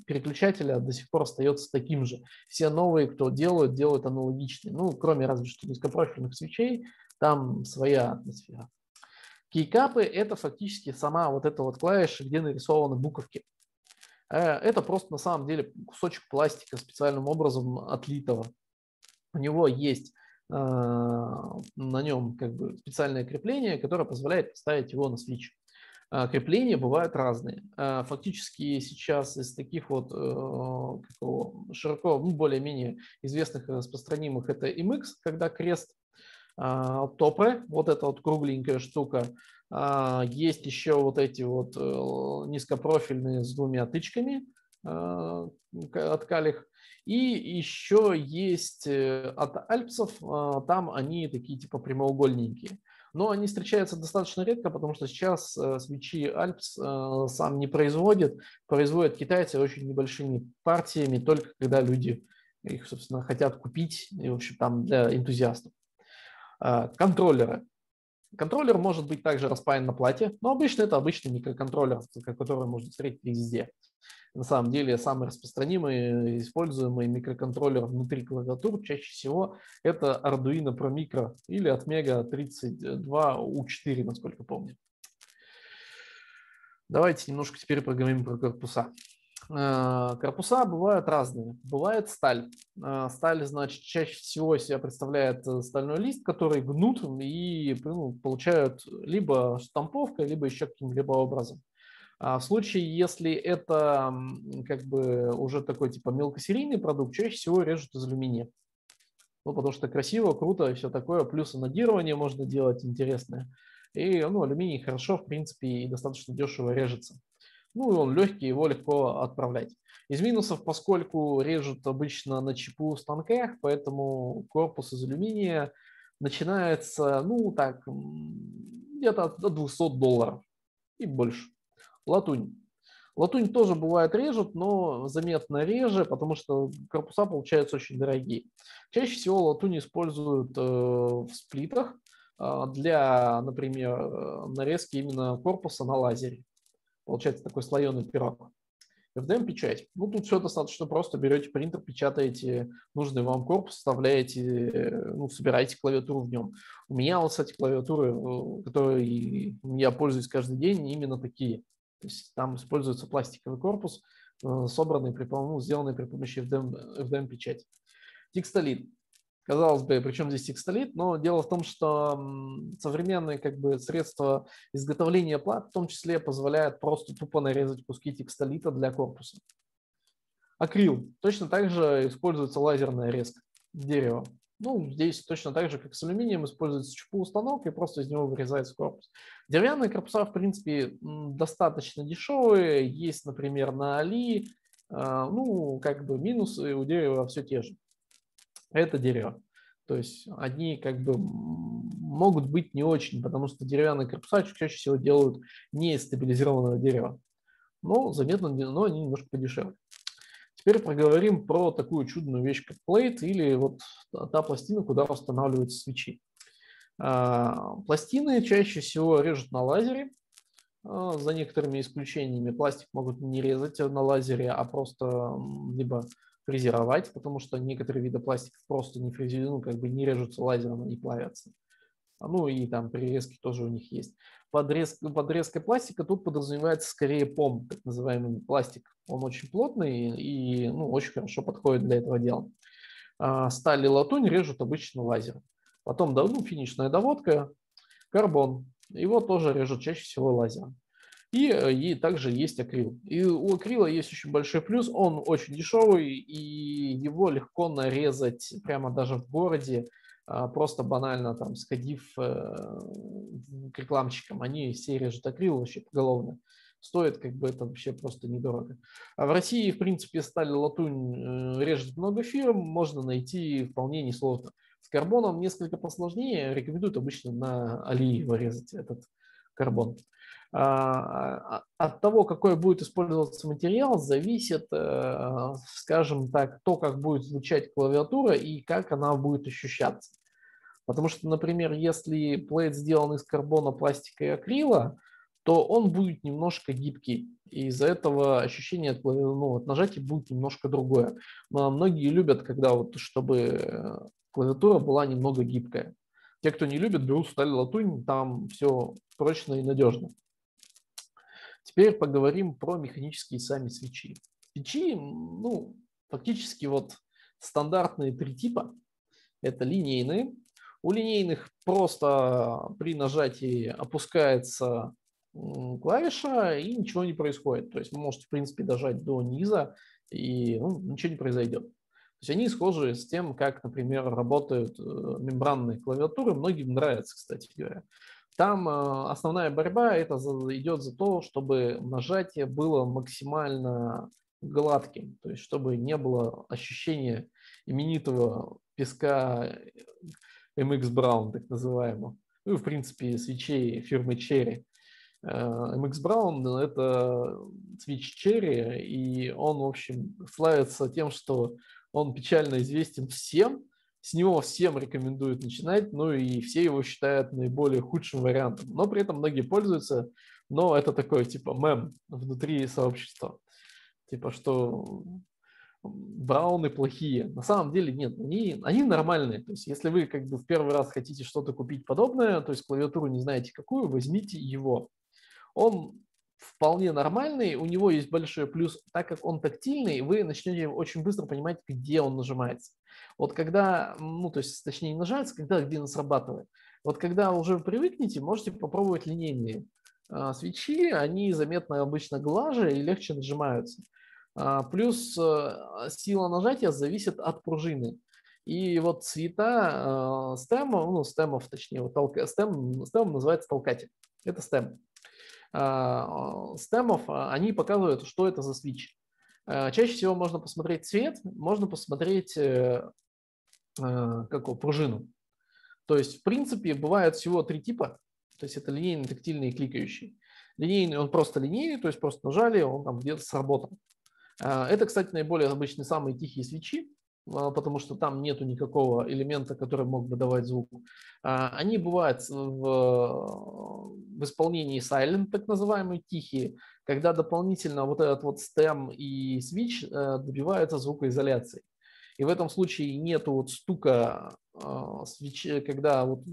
переключателя до сих пор остается таким же. Все новые, кто делают, делают аналогичные. Ну, кроме разве что низкопрофильных свечей, там своя атмосфера. Кейкапы – это фактически сама вот эта вот клавиша, где нарисованы буковки. Э, это просто на самом деле кусочек пластика специальным образом отлитого. У него есть а, на нем как бы специальное крепление, которое позволяет поставить его на свич. А, крепления бывают разные. А, фактически сейчас из таких вот э, широко, ну, более-менее известных и распространимых это MX, когда крест, топре, вот эта вот кругленькая штука. Есть еще вот эти вот э, низкопрофильные с двумя тычками от калих. И еще есть э, от альпсов, а, там они такие типа прямоугольненькие. Но они встречаются достаточно редко, потому что сейчас э, свечи Альпс сам не производит, производят китайцы очень небольшими партиями, только когда люди их, собственно, хотят купить, и, в общем, там для энтузиастов. А, контроллеры. Контроллер может быть также распаян на плате, но обычно это обычный микроконтроллер, который можно встретить везде. На самом деле самый распространимый используемый микроконтроллер внутри клавиатур чаще всего это Arduino Pro Micro или Atmega 32U4, насколько помню. Давайте немножко теперь поговорим про корпуса. Э, корпуса бывают разные. Бывает сталь. Э, сталь, значит, чаще всего себя представляет э, стальной лист, который гнут и ну, получают либо штамповкой, либо еще каким-либо образом. А в случае, если это как бы уже такой типа мелкосерийный продукт, чаще всего режут из алюминия. Ну, потому что красиво, круто все такое. Плюс анодирование можно делать интересное. И ну, алюминий хорошо, в принципе, и достаточно дешево режется. Ну, и он легкий, его легко отправлять. Из минусов, поскольку режут обычно на чипу станках, поэтому корпус из алюминия начинается, ну, так, где-то от 200 долларов и больше. Латунь. Латунь тоже бывает режут, но заметно реже, потому что корпуса получаются очень дорогие. Чаще всего латунь используют э, в сплитах э, для, например, э, нарезки именно корпуса на лазере. Получается такой слоеный пирог. FDM-печать. Ну, тут все достаточно просто. Берете принтер, печатаете нужный вам корпус, вставляете, ну, собираете клавиатуру в нем. У меня вот, кстати, клавиатуры, которые я пользуюсь каждый день, именно такие. То есть там используется пластиковый корпус, э, собранный, при, ну, сделанный при помощи FDM, FDM печати. Казалось бы, причем здесь текстолит, но дело в том, что современные как бы, средства изготовления плат в том числе позволяют просто тупо нарезать куски текстолита для корпуса. Акрил. Точно так же используется лазерная резка дерева. Ну, здесь точно так же, как с алюминием, используется ЧПУ установка и просто из него вырезается корпус. Деревянные корпуса, в принципе, достаточно дешевые. Есть, например, на Али. А, ну, как бы минусы у дерева все те же. Это дерево. То есть они как бы могут быть не очень, потому что деревянные корпуса чаще всего делают не из стабилизированного дерева. Но заметно, но они немножко подешевле. Теперь поговорим про такую чудную вещь, как плейт, или вот та пластина, куда устанавливаются свечи. А, пластины чаще всего режут на лазере, а, за некоторыми исключениями. Пластик могут не резать на лазере, а просто либо фрезеровать, потому что некоторые виды пластиков просто не фрезеруют, ну, как бы не режутся лазером, они плавятся. Ну и там прирезки тоже у них есть. Подрезка, подрезка пластика тут подразумевается скорее пом, так называемый пластик. Он очень плотный и ну, очень хорошо подходит для этого дела. А сталь и латунь режут обычно лазером. Потом ну, финишная доводка, карбон. Его тоже режут чаще всего лазером. И, и также есть акрил. И у акрила есть очень большой плюс. Он очень дешевый, и его легко нарезать прямо даже в городе а, просто банально там сходив э, к рекламщикам, они все режут акрил вообще поголовно. стоит как бы это вообще просто недорого. А в России, в принципе, сталь латунь э, режет много фирм, можно найти вполне несложно. С карбоном несколько посложнее, рекомендуют обычно на алии вырезать этот карбон. А, а, от того, какой будет использоваться материал, зависит, э, скажем так, то, как будет звучать клавиатура и как она будет ощущаться. Потому что, например, если плейт сделан из карбона, пластика и акрила, то он будет немножко гибкий. И из-за этого ощущение от, ну, от нажатия будет немножко другое. Но многие любят, когда вот, чтобы клавиатура была немного гибкая. Те, кто не любит, берут сталь латунь, там все прочно и надежно. Теперь поговорим про механические сами свечи. Свечи, ну, фактически вот стандартные три типа. Это линейные. У линейных просто при нажатии опускается клавиша и ничего не происходит. То есть вы можете, в принципе, дожать до низа и ну, ничего не произойдет. То есть они схожи с тем, как, например, работают э, мембранные клавиатуры. Многим нравится, кстати говоря. Там э, основная борьба это идет за то, чтобы нажатие было максимально гладким, то есть чтобы не было ощущения именитого песка MX Brown, так называемого. Ну, в принципе, свечей фирмы Cherry. Э, MX Brown – это свич Cherry, и он, в общем, славится тем, что он печально известен всем, с него всем рекомендуют начинать, ну и все его считают наиболее худшим вариантом. Но при этом многие пользуются, но это такой типа мем внутри сообщества. Типа, что брауны плохие. На самом деле нет, они, они нормальные. То есть если вы как бы в первый раз хотите что-то купить подобное, то есть клавиатуру не знаете какую, возьмите его. Он вполне нормальный, у него есть большой плюс, так как он тактильный, вы начнете очень быстро понимать, где он нажимается. Вот когда, ну, то есть, точнее, не нажимается, когда где он срабатывает. Вот когда уже привыкнете, можете попробовать линейные а, свечи, они заметно обычно глаже и легче нажимаются. А, плюс а, сила нажатия зависит от пружины. И вот цвета стема, ну, стемов, точнее, вот толка, стем, стем называется толкатель. Это стем. Стемов, они показывают, что это за свич. Чаще всего можно посмотреть цвет, можно посмотреть э, Э, какого, пружину. То есть, в принципе, бывает всего три типа. То есть это линейный, тактильный и кликающий. Линейный, он просто линейный, то есть просто нажали, он там где-то сработал. Это, кстати, наиболее обычные самые тихие свечи, потому что там нету никакого элемента, который мог бы давать звук. Они бывают в, в исполнении silent, так называемые тихие, когда дополнительно вот этот вот stem и switch добиваются звукоизоляции. И в этом случае нет вот стука а, свечи, когда вот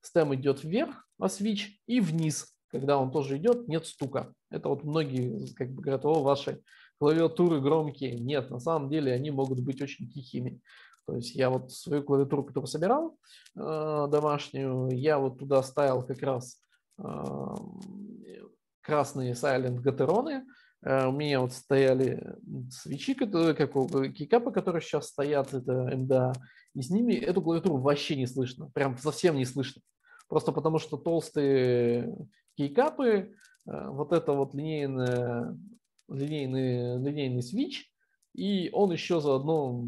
стем идет вверх, а свич и вниз, когда он тоже идет, нет стука. Это вот многие как бы говорят, о, ваши клавиатуры громкие. Нет, на самом деле они могут быть очень тихими. То есть я вот свою клавиатуру, которую собирал э, домашнюю, я вот туда ставил как раз э, красные Silent Гатероны, Э, у меня вот стояли свечи, которые, как у кикапа, которые сейчас стоят, это МДА, и с ними эту клавиатуру вообще не слышно, прям совсем не слышно. Просто потому что толстые кейкапы, э, вот это вот линейный, линейный, линейный свич, и он еще заодно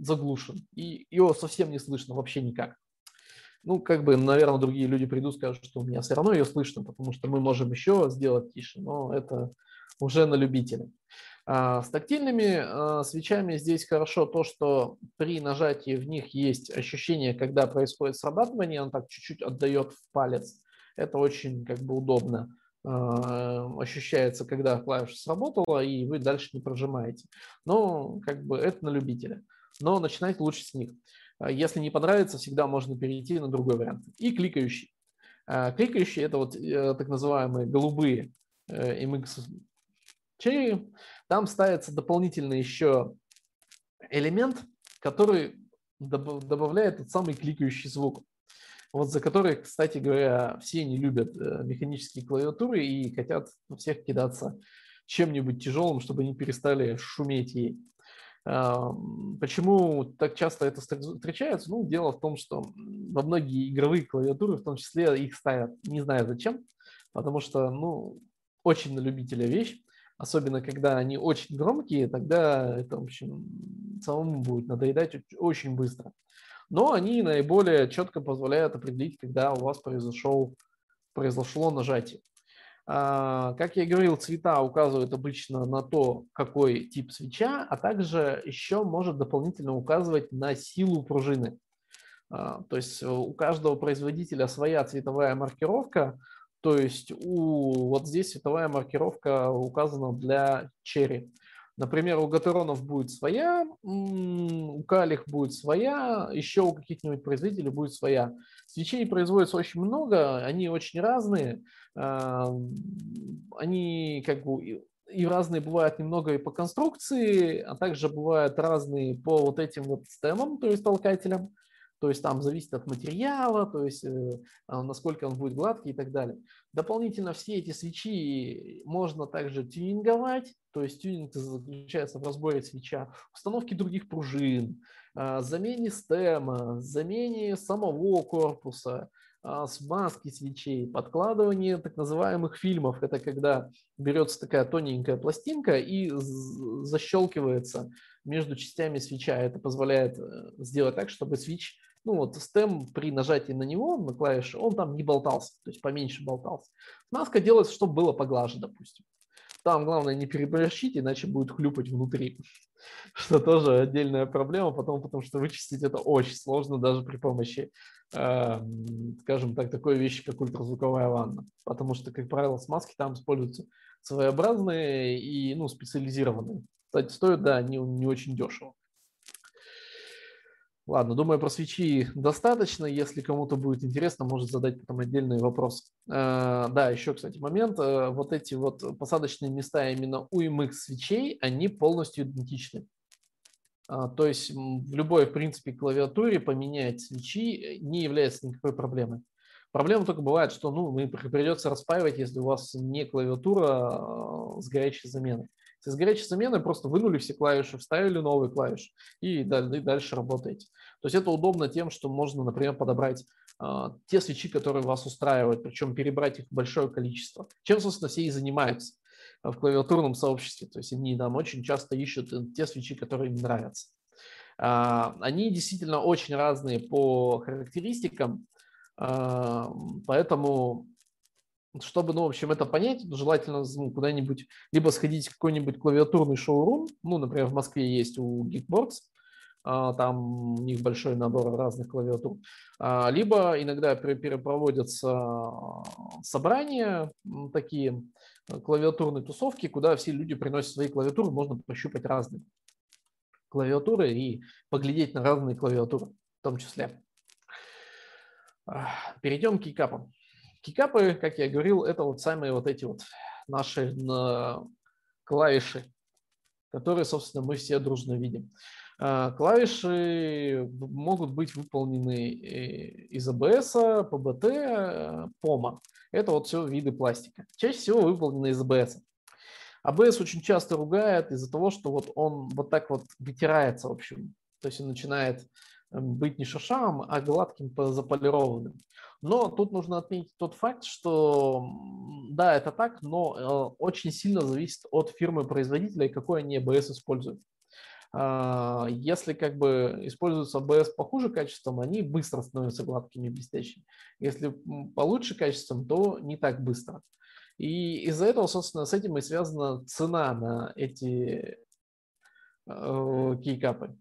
заглушен. И его совсем не слышно вообще никак. Ну, как бы, наверное, другие люди придут скажут, что у меня все равно ее слышно, потому что мы можем еще сделать тише, но это уже на любителя. А, с тактильными а, свечами здесь хорошо то, что при нажатии в них есть ощущение, когда происходит срабатывание, он так чуть-чуть отдает в палец. Это очень как бы удобно ощущается, когда клавиша сработала, и вы дальше не прожимаете. Но как бы это на любителя. Но начинать лучше с них. Если не понравится, всегда можно перейти на другой вариант. И кликающий. Кликающий – это вот э, так называемые голубые MX э, Cherry, там ставится дополнительный еще элемент, который добавляет тот самый кликающий звук. Вот за который, кстати говоря, все не любят э, механические клавиатуры и хотят всех кидаться чем-нибудь тяжелым, чтобы они перестали шуметь ей. Почему так часто это встречается? Ну, дело в том, что во многие игровые клавиатуры, в том числе, их ставят, не знаю зачем, потому что, ну, очень на любителя вещь, особенно когда они очень громкие, тогда это, в общем, самому будет надоедать очень быстро. Но они наиболее четко позволяют определить, когда у вас произошел, произошло нажатие. А, как я и говорил, цвета указывают обычно на то, какой тип свеча, а также еще может дополнительно указывать на силу пружины. А, то есть у каждого производителя своя цветовая маркировка, то есть у, вот здесь цветовая маркировка указана для черри. Например, у Гатеронов будет своя, у Калих будет своя, еще у каких-нибудь производителей будет своя. Свечей производится очень много, они очень разные. Они как бы и разные бывают немного и по конструкции, а также бывают разные по вот этим вот стемам, то есть толкателям. То есть там зависит от материала, то есть э, а, насколько он будет гладкий и так далее. Дополнительно все эти свечи можно также тюнинговать, то есть тюнинг заключается в разборе свеча, установке других пружин, а, замене стема, замене самого корпуса, а, смазки свечей, подкладывание так называемых фильмов. Это когда берется такая тоненькая пластинка и защелкивается между частями свеча. Это позволяет э, сделать так, чтобы свич ну вот стем при нажатии на него, на клавиши, он там не болтался, то есть поменьше болтался. Маска делается, чтобы было поглаже, допустим. Там главное не переборщить, иначе будет хлюпать внутри, что тоже отдельная проблема потом, потому что вычистить это очень сложно даже при помощи, э, скажем так, такой вещи, как ультразвуковая ванна, потому что, как правило, смазки там используются своеобразные и ну, специализированные. Кстати, стоят, да, не, не очень дешево. Ладно, думаю, про свечи достаточно. Если кому-то будет интересно, может задать потом отдельный вопрос. Э, да, еще, кстати, момент. Э, вот эти вот посадочные места именно у MX свечей, они полностью идентичны. А, то есть в любой, в принципе, клавиатуре поменять свечи не является никакой проблемой. Проблема только бывает, что ну, придется распаивать, если у вас не клавиатура с горячей заменой. С горячей заменой просто вынули все клавиши, вставили новые клавиши и, дальше работаете. То есть это удобно тем, что можно, например, подобрать э, те свечи, которые вас устраивают, причем перебрать их большое количество. Чем, собственно, все и занимаются в клавиатурном сообществе. То есть они там очень часто ищут те свечи, которые им нравятся. Э, они действительно очень разные по характеристикам, э, поэтому чтобы, ну, в общем, это понять, желательно ну, куда-нибудь либо сходить в какой-нибудь клавиатурный шоурум, ну, например, в Москве есть у Geekboards, а, там у них большой набор разных клавиатур, а, либо иногда проводятся собрания такие, клавиатурные тусовки, куда все люди приносят свои клавиатуры, можно пощупать разные клавиатуры и поглядеть на разные клавиатуры в том числе. Перейдем к кейкапам. Кикапы, как я говорил, это вот самые вот эти вот наши клавиши, которые, собственно, мы все дружно видим. А, клавиши могут быть выполнены из ABS, PBT, POMA. Это вот все виды пластика. Чаще всего выполнены из ABS. ABS очень часто ругает из-за того, что вот он вот так вот вытирается, в общем. То есть он начинает быть не шершавым, а гладким, заполированным. Но тут нужно отметить тот факт, что да, это так, но э, очень сильно зависит от фирмы-производителя и какой они ABS используют. А, если как бы используются ABS похуже качеством, они быстро становятся гладкими, блестящими. Если получше качеством, то не так быстро. И из-за этого, собственно, с этим и связана цена на эти э, кейкапы.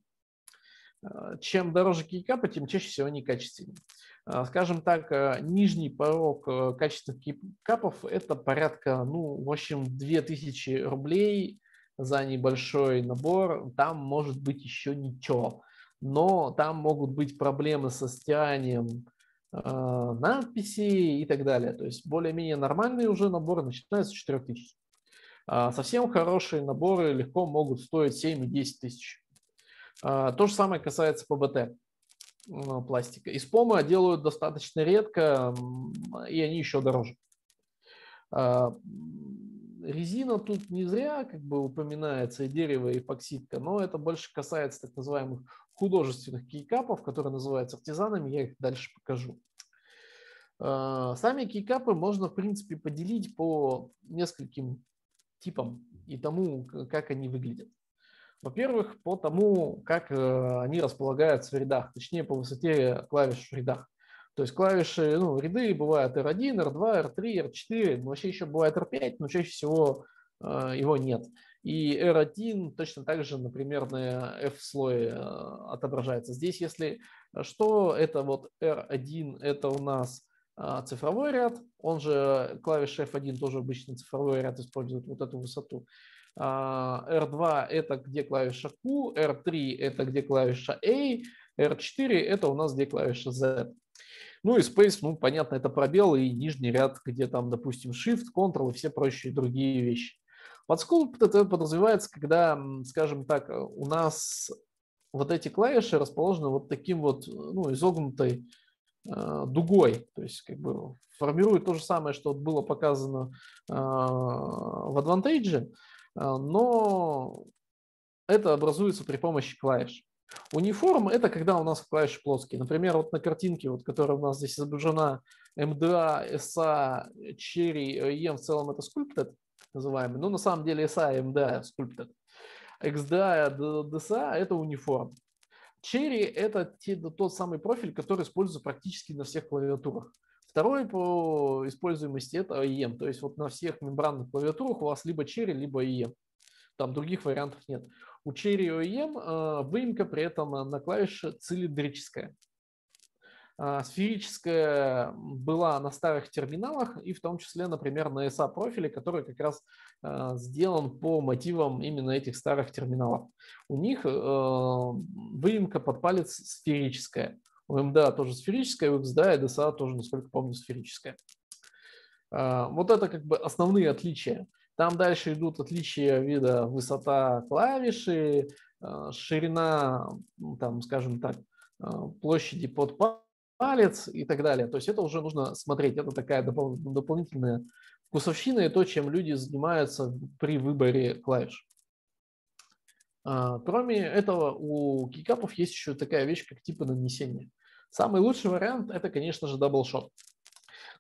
А, чем дороже кейкапы, тем чаще всего они качественнее. А, скажем так, э, нижний порог э, качественных кейкапов – это порядка, ну, в общем, 2000 рублей за небольшой набор. Там может быть еще ничего, но там могут быть проблемы со стиранием э, надписей и так далее. То есть более-менее нормальные уже наборы начинаются с 4000. А совсем хорошие наборы легко могут стоить 7 и 10 тысяч. А, то же самое касается ПБТ пластика. Из пома делают достаточно редко, и они еще дороже. А, резина тут не зря как бы упоминается, и дерево, и эпоксидка, но это больше касается так называемых художественных кейкапов, которые называются артизанами, я их дальше покажу. Сами кейкапы можно, в принципе, поделить по нескольким типам и тому, как они выглядят. Во-первых, по тому, как э, они располагаются в рядах, точнее по высоте клавиш в рядах. То есть клавиши, ну, ряды бывают R1, R2, R3, R4, вообще еще бывает R5, но чаще всего э, его нет. И R1 точно так же, например, на F-слое э, отображается. Здесь, если что, это вот R1, это у нас цифровой ряд, он же клавиша F1 тоже обычно цифровой ряд использует вот эту высоту. R2 это где клавиша Q, R3 это где клавиша A, R4 это у нас где клавиша Z. Ну и Space, ну понятно, это пробел и нижний ряд, где там, допустим, Shift, Ctrl и все прочие другие вещи. Под Sculpt это подразумевается, когда, скажем так, у нас вот эти клавиши расположены вот таким вот ну, изогнутой э, дугой, то есть как бы формирует то же самое, что было показано э, в Advantage, а, но это образуется при помощи клавиш. Униформ – это когда у нас клавиши плоские. Например, вот на картинке, вот, которая у нас здесь изображена, MDA, SA, Cherry, EM в целом это sculpted, называемый. Но на самом деле SA и MDA sculpted. XDA, DSA – это униформ. Cherry – это те, тот самый профиль, который используется практически на всех клавиатурах. Второй по используемости это IEM, то есть вот на всех мембранных клавиатурах у вас либо Cherry, либо IEM. Там других вариантов нет. У Cherry IEM э, выемка при этом на клавише цилиндрическая. А, сферическая была на старых терминалах и в том числе, например, на SA профиле, который как раз сделан по мотивам именно этих старых терминалов. У них выемка под палец сферическая. У МДА тоже сферическая, у XDA и DSA тоже, насколько помню, сферическая. А, вот это как бы основные отличия. Там дальше идут отличия вида высота клавиши, а, ширина, там, скажем так, а, площади под палец и так далее. То есть это уже нужно смотреть. Это такая допол- дополнительная вкусовщина и то, чем люди занимаются при выборе клавиш. А, кроме этого, у keycap ов есть еще такая вещь, как типы нанесения. Самый лучший вариант – это, конечно же, double-shot.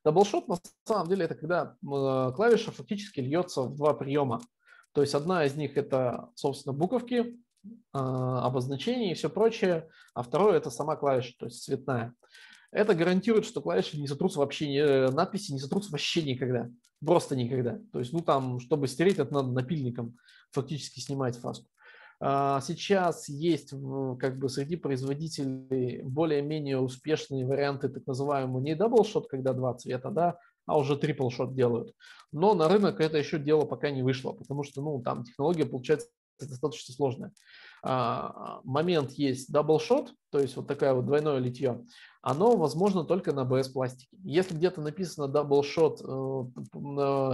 Double-shot на самом деле это когда клавиша фактически льется в два приема. То есть одна из них это, собственно, буковки, а, обозначения и все прочее, а второе это сама клавиша, то есть цветная. Это гарантирует, что клавиши не сотрутся вообще, надписи не сотрутся вообще никогда. Просто никогда. То есть, ну там, чтобы стереть, это надо напильником фактически снимать фаску. А, сейчас есть как бы среди производителей более-менее успешные варианты так называемого не double-shot, когда два цвета, да, а уже triple-shot делают. Но на рынок это еще дело пока не вышло, потому что ну, там технология получается достаточно сложная. А, момент есть double-shot, то есть вот такое вот двойное литье, оно возможно только на ABS пластике. Если где-то написано double-shot э,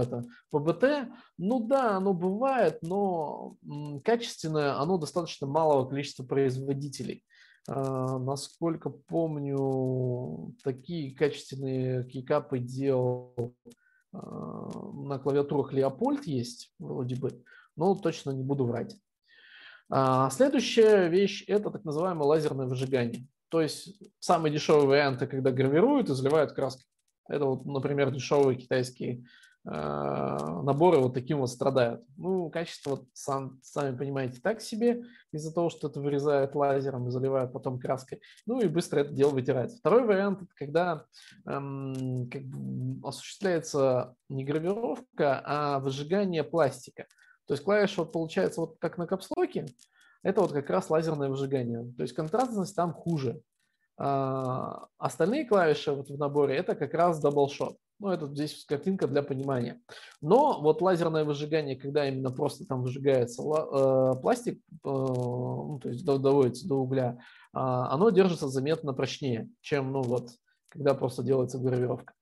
это, PBT, ну да, оно бывает, но качественное оно достаточно малого количества производителей. А, насколько помню, такие качественные кейкапы делал а, на клавиатурах Леопольд есть вроде бы, но точно не буду врать. А, следующая вещь – это так называемое лазерное выжигание. То есть самый дешевый вариант – когда гравируют и заливают краской. Это вот, например, дешевые китайские э, наборы вот таким вот страдают. Ну, качество, сам, сами понимаете, так себе, из-за того, что это вырезают лазером и заливают потом краской. Ну и быстро это дело вытирается. Второй вариант – это когда эм, как бы осуществляется не гравировка, а выжигание пластика. То есть клавиша вот получается вот как на Caps Lock е, это вот как раз лазерное выжигание. То есть контрастность там хуже. А остальные клавиши вот в наборе это как раз double-shot. Ну, это здесь картинка для понимания. Но вот лазерное выжигание, когда именно просто там выжигается э, пластик, э, ну, то есть доводится до угля, э, оно держится заметно прочнее, чем, ну, вот, когда просто делается гравировка.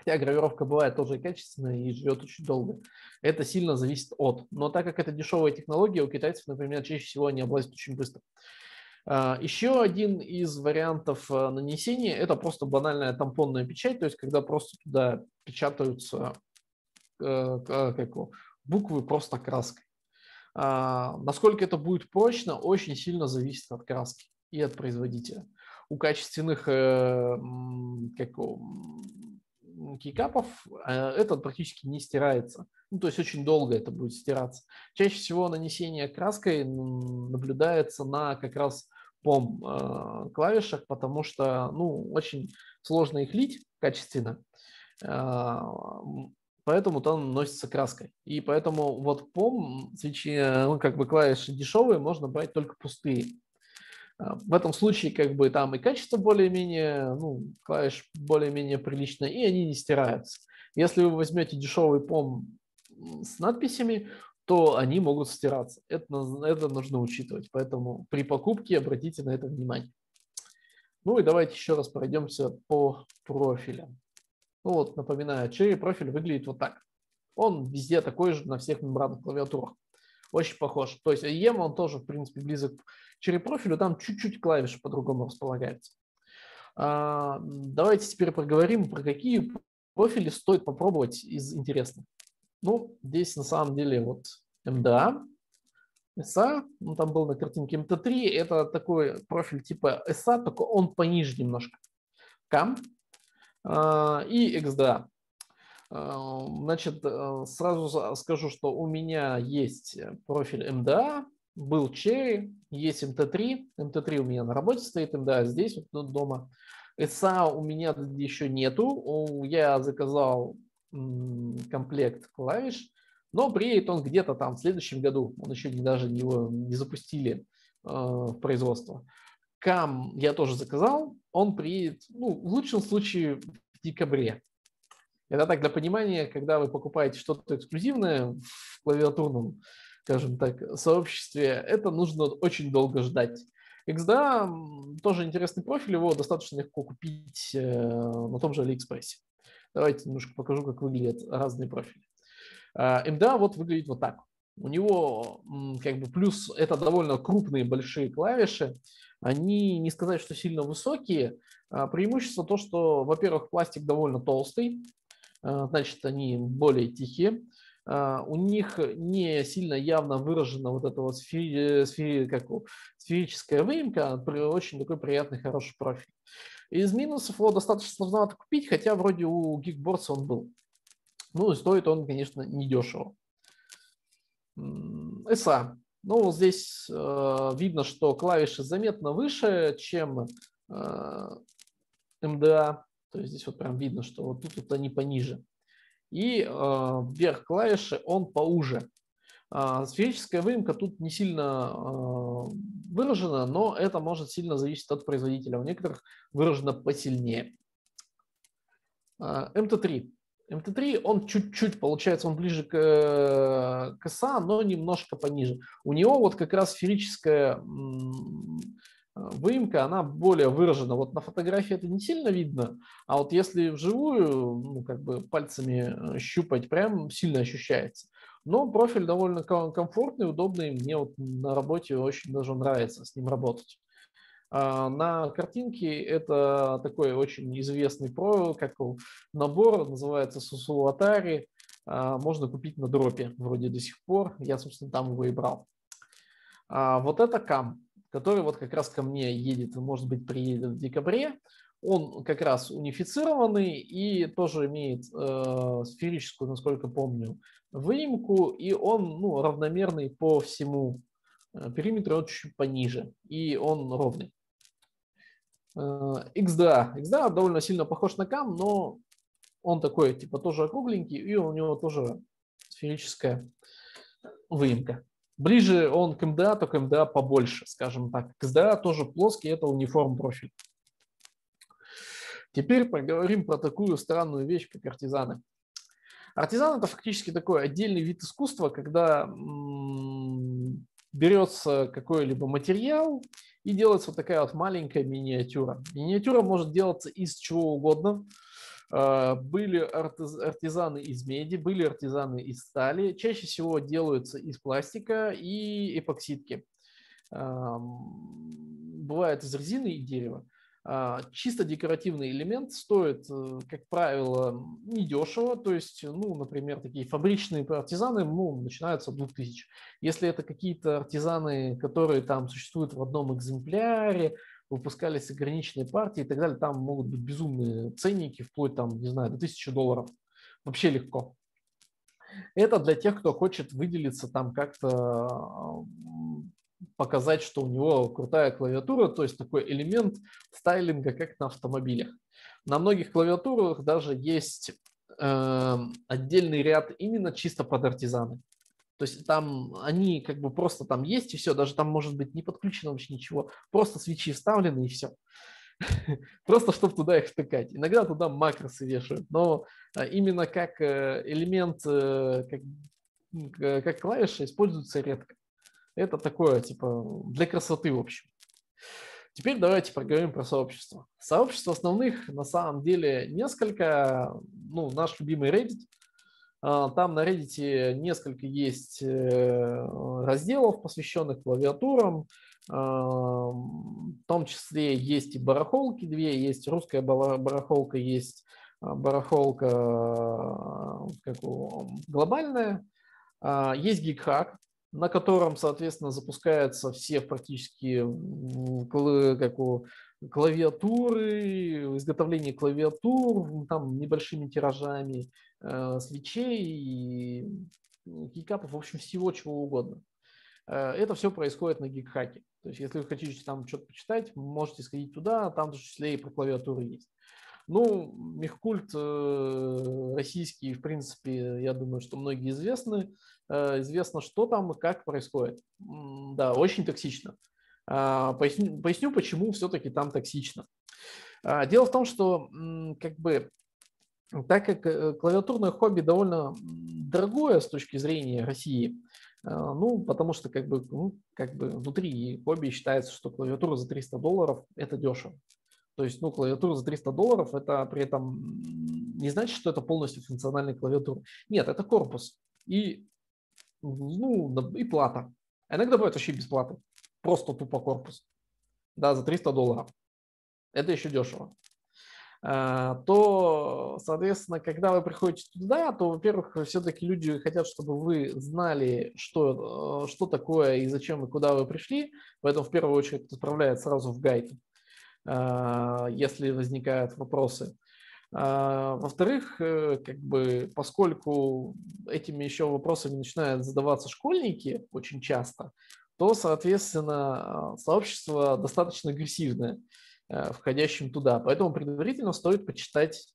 Хотя гравировка бывает тоже качественная и живет очень долго. Это сильно зависит от. Но так как это дешевая технология, у китайцев, например, чаще всего они облазят очень быстро. А, Еще один из вариантов э, нанесения – это просто банальная тампонная печать, то есть когда просто туда печатаются э, как буквы просто краской. А, насколько это будет прочно, очень сильно зависит от краски и от производителя. у качественных э, как, кейкапов э, это практически не стирается. Ну, то есть очень долго это будет стираться. Чаще всего нанесение краской наблюдается на как раз пом э, клавишах, потому что ну, очень сложно их лить качественно, э, поэтому там наносится краской. И поэтому вот пом, свечи, ну, как бы клавиши дешевые, можно брать только пустые. А, в этом случае как бы там и качество более-менее, ну, клавиш более-менее приличное, и они не стираются. Если вы возьмете дешевый пом с надписями, то они могут стираться. Это, это нужно учитывать. Поэтому при покупке обратите на это внимание. Ну и давайте еще раз пройдемся по профилям. Ну вот, напоминаю, Cherry профиль выглядит вот так. Он везде такой же на всех мембранных клавиатурах. Очень похож. То есть EM он тоже, в принципе, близок к Cherry профилю. Там чуть-чуть клавиши по-другому располагаются. А, давайте теперь поговорим, про какие профили стоит попробовать из интересных. Ну, здесь на самом деле вот MDA, SA, ну, там был на картинке MT3, это такой профиль типа SA, только он пониже немножко. CAM э, и XDA. Э, значит, э, сразу скажу, что у меня есть профиль MDA, был Cherry, есть MT3, MT3 у меня на работе стоит, MDA здесь вот дома. SA у меня еще нету, я заказал комплект клавиш, но приедет он где-то там в следующем году. Он еще даже его не запустили э, в производство. Кам я тоже заказал. Он приедет, ну, в лучшем случае в декабре. Это так для понимания, когда вы покупаете что-то эксклюзивное в клавиатурном, скажем так, сообществе, это нужно очень долго ждать. XDA тоже интересный профиль, его достаточно легко купить э, на том же Алиэкспрессе. Давайте немножко покажу, как выглядят разные профили. А, МДА вот выглядит вот так. У него как бы плюс это довольно крупные большие клавиши. Они не сказать, что сильно высокие. А, преимущество то, что, во-первых, пластик довольно толстый, а, значит, они более тихие. У них не сильно явно выражена вот эта вот сфери, сфери, как, сферическая выемка, очень такой приятный, хороший профиль. Из минусов его достаточно сложновато купить, хотя вроде у Geekboards он был. Ну и стоит он, конечно, недешево. SA. Ну, здесь э, видно, что клавиши заметно выше, чем э, MDA. То есть здесь вот прям видно, что вот тут вот они пониже. И э, верх клавиши он поуже. Э, сферическая выемка тут не сильно э, выражена, но это может сильно зависеть от производителя. У некоторых выражено посильнее. MT3. MT3, он чуть-чуть, получается, он ближе к, э, к SA, но немножко пониже. У него вот как раз сферическая выемка, она более выражена. Вот на фотографии это не сильно видно, а вот если вживую, ну, как бы пальцами э, щупать, прям сильно ощущается. Но профиль довольно комфортный, удобный. Мне вот на работе очень даже нравится с ним работать. А, на картинке это такой очень известный про, как набор, называется Сусулатари. А, можно купить на дропе вроде до сих пор. Я, собственно, там его и брал. А, вот это кам, который вот как раз ко мне едет, может быть, приедет в декабре. Он как раз унифицированный и тоже имеет э, сферическую, насколько помню, выемку, и он ну, равномерный по всему э, периметру, он чуть пониже, и он ровный. XDA. Э, XDA довольно сильно похож на CAM, но он такой, типа, тоже округленький, и у него тоже сферическая выемка. Ближе он к MDA, только MDA побольше, скажем так. XDA тоже плоский, это униформ профиль. Теперь поговорим про такую странную вещь, как артизаны. Артизан – это фактически такой отдельный вид искусства, когда берется какой-либо материал и делается вот такая вот маленькая миниатюра. Миниатюра может делаться из чего угодно. А, были артизаны из меди, были артизаны из стали. Чаще всего делаются из пластика и эпоксидки. Бывает из резины и дерева. А, чисто декоративный элемент стоит, э, как правило, недешево. То есть, ну, например, такие фабричные артизаны ну, начинаются от 2000. Если это какие-то артизаны, которые там существуют в одном экземпляре, выпускались ограниченные партии и так далее, там могут быть безумные ценники, вплоть там, не знаю, до 1000 долларов. Вообще легко. Это для тех, кто хочет выделиться там как-то показать, что у него крутая клавиатура, то есть такой элемент стайлинга, как на автомобилях. На многих клавиатурах даже есть э, отдельный ряд именно чисто под артизаны. То есть там они как бы просто там есть и все, даже там может быть не подключено вообще ничего, просто свечи вставлены и все. Просто чтобы туда их втыкать. Иногда туда макросы вешают, но э, именно как э, элемент, э, как, как клавиша используется редко. Это такое, типа, для красоты, в общем. Теперь давайте поговорим про сообщество. Сообщество основных на самом деле несколько. Ну, наш любимый Reddit. А, там на Reddit несколько есть э, разделов, посвященных клавиатурам. А, в том числе есть и барахолки две, есть русская барахолка, есть а, барахолка как глобальная, есть гигхак, на котором, соответственно, запускаются все практически как у клавиатуры, изготовление клавиатур, там небольшими тиражами, э, свечей, гикапов, в общем, всего чего угодно. Э, это все происходит на гигхаке. То есть, если вы хотите там что-то почитать, можете сходить туда, там в том числе и про клавиатуры есть. Ну, мехкульт э, российский, в принципе, я думаю, что многие известны. Э, известно, что там и как происходит. Да, очень токсично. А, поясню, поясню почему все-таки там токсично. А, дело в том, что как бы так как э, клавиатурное хобби довольно дорогое с точки зрения России, э, ну, потому что как бы, ну, как бы внутри хобби считается, что клавиатура за 300 долларов – это дешево. То есть, ну, клавиатура за 300 долларов – это при этом не значит, что это полностью функциональная клавиатура. Нет, это корпус. И ну, и плата. А иногда бывает вообще бесплатно. Просто тупо корпус. Да, за 300 долларов. Это еще дешево. А, то, соответственно, когда вы приходите туда, то, во-первых, все-таки люди хотят, чтобы вы знали, что, что такое и зачем и куда вы пришли. Поэтому в первую очередь отправляют сразу в гайд, а, если возникают вопросы. А, во-вторых, э, как бы, поскольку этими еще вопросами начинают задаваться школьники очень часто, то, соответственно, сообщество достаточно агрессивное э, входящим туда. Поэтому предварительно стоит почитать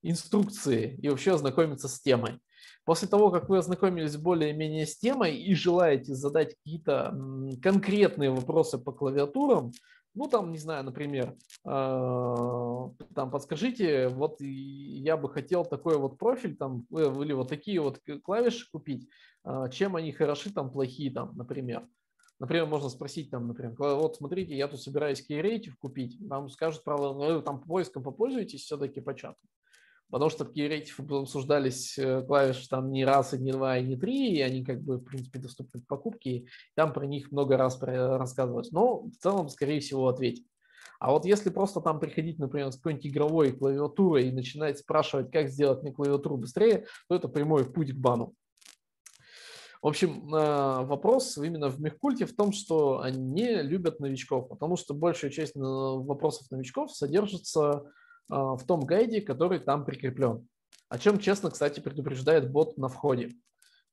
инструкции и вообще ознакомиться с темой. После того, как вы ознакомились более-менее с темой и желаете задать какие-то конкретные вопросы по клавиатурам, ну, там, не знаю, например, а, там, подскажите, вот я бы хотел такой вот профиль, там, э, или вот такие вот клавиши купить, а, чем они хороши, там, плохие, там, например. Например, можно спросить, там, например, вот смотрите, я тут собираюсь кейрейтив купить, вам скажут, правда, ну, там поиском попользуйтесь все-таки по чату потому что Keyrative обсуждались э, клавиши там не раз, и не два, и не три, и они как бы, в принципе, доступны к покупке, и там про них много раз рассказывать. Но в целом, скорее всего, ответим. А вот если просто там приходить, например, с какой-нибудь игровой клавиатурой и начинать спрашивать, как сделать мне клавиатуру быстрее, то это прямой путь к бану. В общем, э, вопрос именно в мехкульте в том, что они любят новичков, потому что большая часть э, вопросов новичков содержится а, в том гайде, который там прикреплен. О чем, честно, кстати, предупреждает бот на входе.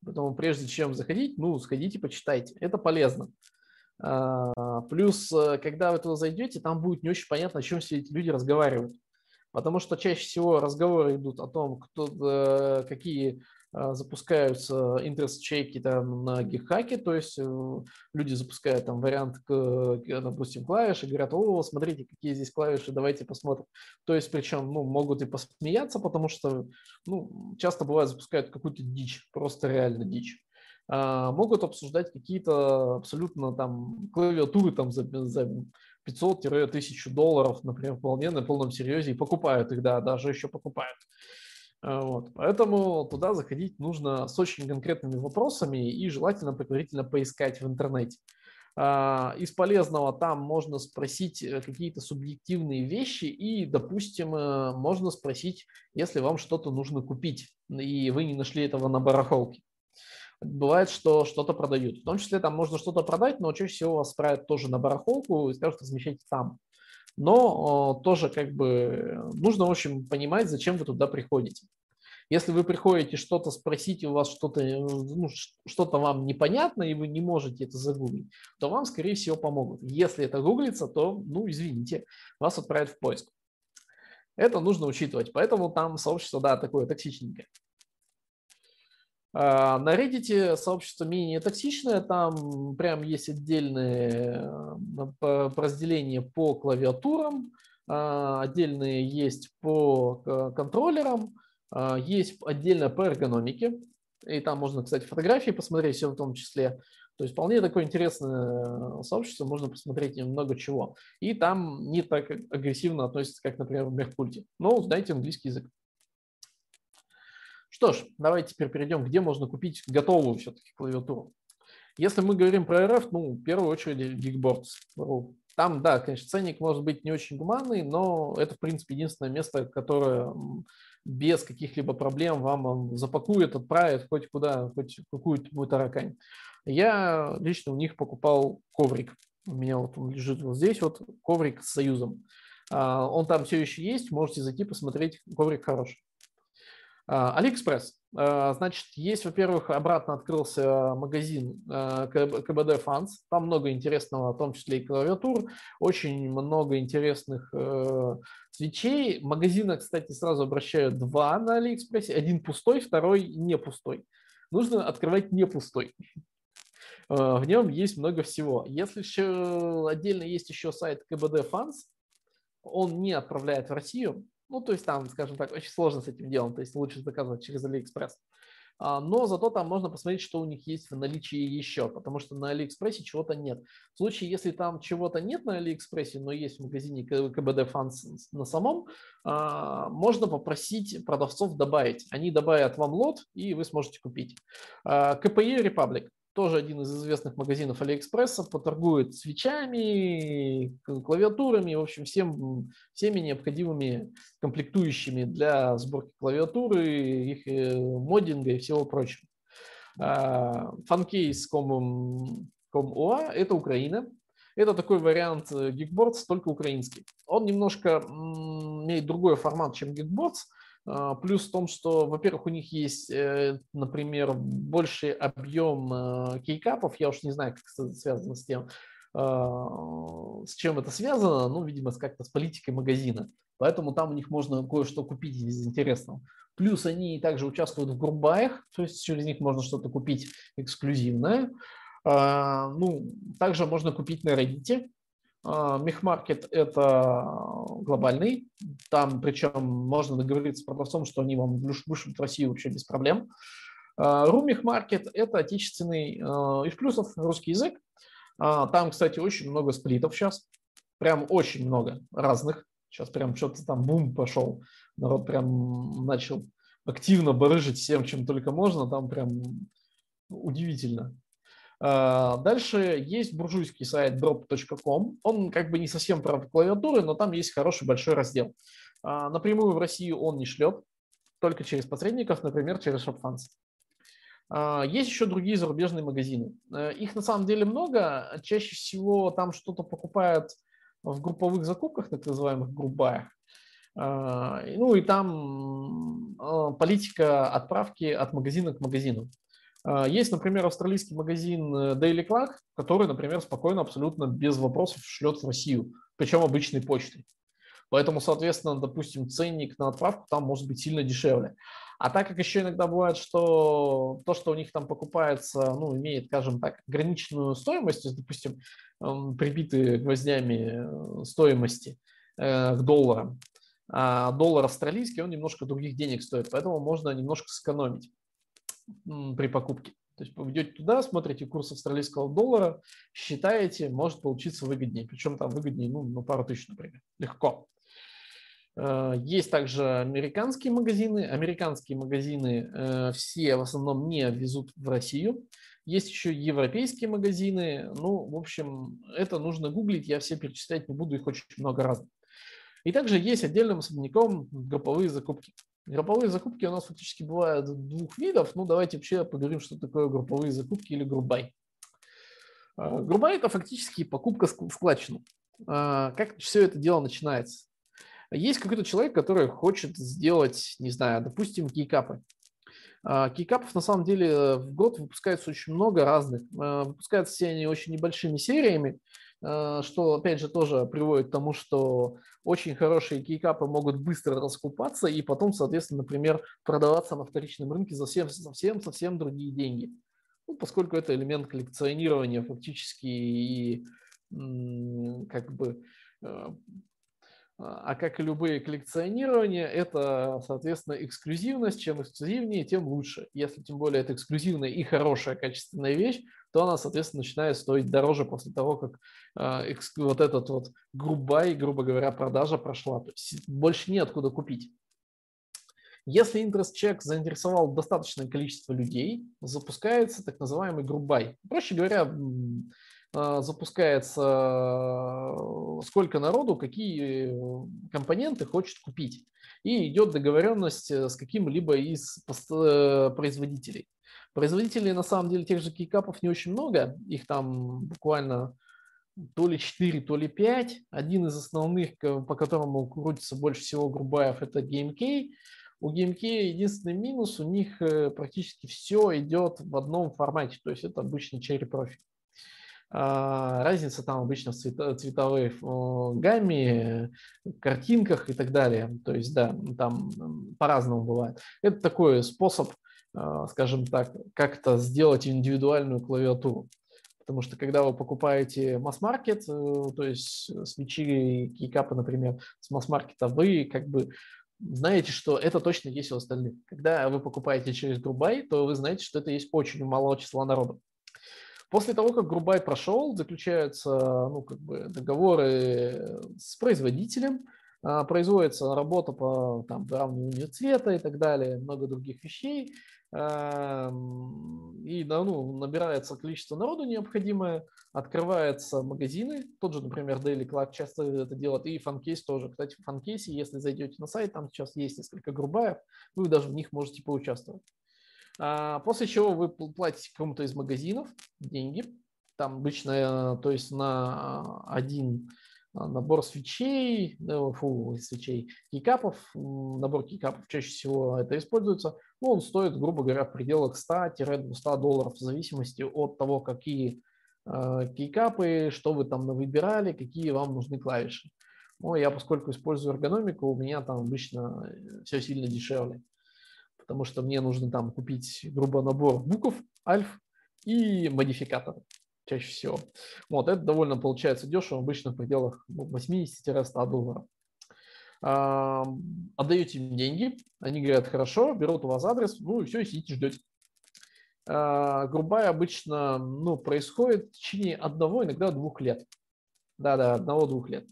Поэтому прежде чем заходить, ну, сходите, почитайте. Это полезно. Плюс, э, когда вы туда зайдете, там будет не очень понятно, о чем все эти люди разговаривают. Потому что чаще всего разговоры идут о том, кто, э, какие запускаются интерес-чеки там на гигхаке, то есть э, люди запускают там вариант, допустим, клавиш и говорят, о, смотрите, какие здесь клавиши, давайте посмотрим. То есть причем ну, могут и посмеяться, потому что ну, часто бывает запускают какую-то дичь, просто реально дичь. А, могут обсуждать какие-то абсолютно там клавиатуры там за, за 500-1000 долларов, например, вполне на полном серьезе и покупают их, да, даже еще покупают. А, вот. Поэтому туда заходить нужно с очень конкретными вопросами и желательно предварительно поискать в интернете. А, из полезного там можно спросить э, какие-то субъективные вещи и, допустим, э, можно спросить, если вам что-то нужно купить, и вы не нашли этого на барахолке. Бывает, что что-то продают. В том числе там можно что-то продать, но чаще всего вас справят тоже на барахолку и скажут, размещайте там. Но тоже как бы нужно, в общем, понимать, зачем вы туда приходите. Если вы приходите что-то спросить, у вас что-то ну, что-то вам непонятно, и вы не можете это загуглить, то вам, скорее всего, помогут. Если это гуглится, то, ну, извините, вас отправят в поиск. Это нужно учитывать. Поэтому там сообщество, да, такое токсичненькое. А, на Reddit сообщество менее токсичное, там прям есть отдельные э, разделения по клавиатурам, а, отдельные есть по э, контроллерам, а, есть отдельно по эргономике, и там можно, кстати, фотографии посмотреть все в том числе. То есть вполне такое интересное сообщество, можно посмотреть много чего. И там не так агрессивно относятся, как, например, в Меркульте. Но знаете английский язык. Что ж, давайте теперь перейдем, где можно купить готовую все-таки клавиатуру. Если мы говорим про РФ, ну, в первую очередь Geekboards. Там, да, конечно, ценник может быть не очень гуманный, но это, в принципе, единственное место, которое без каких-либо проблем вам запакует, отправит хоть куда, хоть какую-то таракань. Я лично у них покупал коврик. У меня вот он лежит вот здесь, вот коврик с союзом. А, он там все еще есть, можете зайти посмотреть, коврик хороший. А, Алиэкспресс. А, значит, есть, во-первых, обратно открылся магазин а, KBDfans. Там много интересного, в том числе и клавиатур. Очень много интересных э, свитчей. Магазина, кстати, сразу обращаю два на Алиэкспрессе. Один пустой, второй не пустой. Нужно открывать не пустой. В нем есть много всего. Если еще отдельно есть еще сайт KBDfans, он не отправляет в Россию, ну, то есть там, скажем так, очень сложно с этим делом, то есть лучше заказывать через AliExpress. А, но зато там можно посмотреть, что у них есть в наличии еще, потому что на Алиэкспрессе чего-то нет. В случае, если там чего-то нет на Алиэкспрессе, но есть в магазине KBDfans на самом, а, можно попросить продавцов добавить. Они добавят вам лот, и вы сможете купить. А, KPrepublic тоже один из известных магазинов Алиэкспресса, поторгует свечами, клавиатурами, в общем, всем, всеми необходимыми комплектующими для сборки клавиатуры, их э, моддинга и всего прочего. Funcase.com.ua – это Украина. Это такой вариант э, Geekboards, только украинский. Он немножко имеет другой формат, чем Geekboards – а, плюс в том, что, во-первых, у них есть, э, например, больший объем э, кейкапов. Я уж не знаю, как это связано с тем, а, с чем это связано. Ну, видимо, как-то с политикой магазина. Поэтому там у них можно кое-что купить из интересного. Плюс они также участвуют в группбаях, то есть через них можно что-то купить эксклюзивное. А, ну, также можно купить на Reddit. Мехмаркет – это глобальный, там причем можно договориться с продавцом, что они вам вышлют Россию вообще без проблем. Румих Маркет – это отечественный из плюсов русский язык. Там, кстати, очень много сплитов сейчас, прям очень много разных. Сейчас прям что-то там бум пошел, народ прям начал активно барыжить всем, чем только можно, там прям удивительно. А, дальше есть буржуйский сайт drop.com. Он как бы не совсем про клавиатуры, но там есть хороший большой раздел. А, напрямую в Россию он не шлет, только через посредников, например, через ShopFans. А, есть еще другие зарубежные магазины. Э, их на самом деле много. Чаще всего там что-то покупают в групповых закупках, так называемых группаях. Ну и там политика отправки от магазина к магазину. А, есть, например, австралийский магазин э, Daily Clock, который, например, спокойно, абсолютно без вопросов шлет в Россию, причем обычной почтой. Поэтому, соответственно, допустим, ценник на отправку там может быть сильно дешевле. А так как еще иногда бывает, что то, что у них там покупается, ну, имеет, скажем так, ограниченную стоимость, то есть, допустим, прибитые гвоздями э, стоимости э, к долларам, а доллар австралийский, он немножко других денег стоит, поэтому можно немножко сэкономить при покупке. То есть вы идете туда, смотрите курс австралийского доллара, считаете, может получиться выгоднее. Причем там выгоднее, ну, на пару тысяч, например. Легко. Э, есть также американские магазины. Американские магазины э, все в основном не везут в Россию. Есть еще европейские магазины. Ну, в общем, это нужно гуглить. Я все перечислять не буду, их очень много разных. И также есть отдельным особняком групповые закупки. Групповые закупки у нас фактически бывают двух видов. Ну, давайте вообще поговорим, что такое групповые закупки или грубай. А, грубай – это фактически покупка складчину. а, как все это дело начинается? Есть какой-то человек, который хочет сделать, не знаю, допустим, кейкапы. А, кейкапов на самом деле в год выпускается очень много разных. Выпускаются все они очень небольшими сериями, что, опять же, тоже приводит к тому, что очень хорошие кейкапы могут быстро раскупаться и потом, соответственно, например, продаваться на вторичном рынке за совсем-совсем другие деньги. Ну, поскольку это элемент коллекционирования фактически и как бы э, а как и любые коллекционирования, это, соответственно, эксклюзивность. Чем эксклюзивнее, тем лучше. Если тем более это эксклюзивная и хорошая качественная вещь, то она, соответственно, начинает стоить дороже после того, как э, вот этот вот грубая, грубо говоря, продажа прошла. То есть больше неоткуда купить. Если interest check заинтересовал достаточное количество людей, запускается так называемый грубай. Проще говоря, а, запускается э, сколько народу, какие компоненты хочет купить. И идет договоренность э, с каким-либо из э, производителей. Производителей на самом деле тех же кейкапов не очень много, их там буквально то ли 4, то ли 5. Один из основных, по которому крутится больше всего Грубаев, это GameK. У GameK единственный минус, у них практически все идет в одном формате, то есть это обычный Cherry Profit. А, разница там обычно в цветовой гамме, картинках и так далее. То есть, да, там по-разному бывает. Это такой способ, скажем так, как-то сделать индивидуальную клавиатуру. Потому что когда вы покупаете масс-маркет, э, то есть свечи, кейкапы, например, с масс-маркета, вы как бы знаете, что это точно есть у остальных. Когда вы покупаете через Грубай, то вы знаете, что это есть очень малого числа народа. После того, как Грубай прошел, заключаются ну, как бы договоры с производителем, а, производится работа по там, выравниванию цвета и так далее, много других вещей. И ну, набирается количество народу необходимое, открываются магазины, тот же, например, Daily Clock часто это делает, и Фанкейс тоже. Кстати, в Фанкейсе, если зайдете на сайт, там сейчас есть несколько грубаев, вы даже в них можете поучаствовать. А, после чего вы платите кому-то из магазинов деньги, там обычно, то есть на один набор свечей, фу, свечей, кейкапов, набор кейкапов чаще всего это используется, ну, он стоит, грубо говоря, в пределах 100-200 долларов в зависимости от того, какие э, кейкапы, что вы там выбирали, какие вам нужны клавиши. Ну, я, поскольку использую эргономику, у меня там обычно э, все сильно дешевле потому что мне нужно там купить, грубо, набор букв, альф и модификаторы чаще всего. Вот, это довольно получается дешево, обычно в пределах 80-100 ну, долларов. Отдаете им деньги, они говорят, хорошо, берут у вас адрес, ну и все, сидите, ждете. А, грубая обычно ну, происходит в течение одного, иногда двух лет. Да-да, одного-двух лет.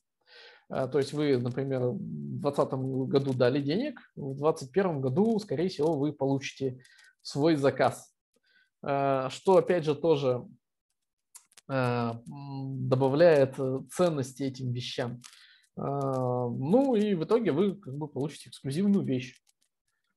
А, то есть вы, например, в 2020 году дали денег, в 2021 году, скорее всего, вы получите свой заказ. А, что, опять же, тоже добавляет ценности этим вещам. Ну и в итоге вы как бы получите эксклюзивную вещь.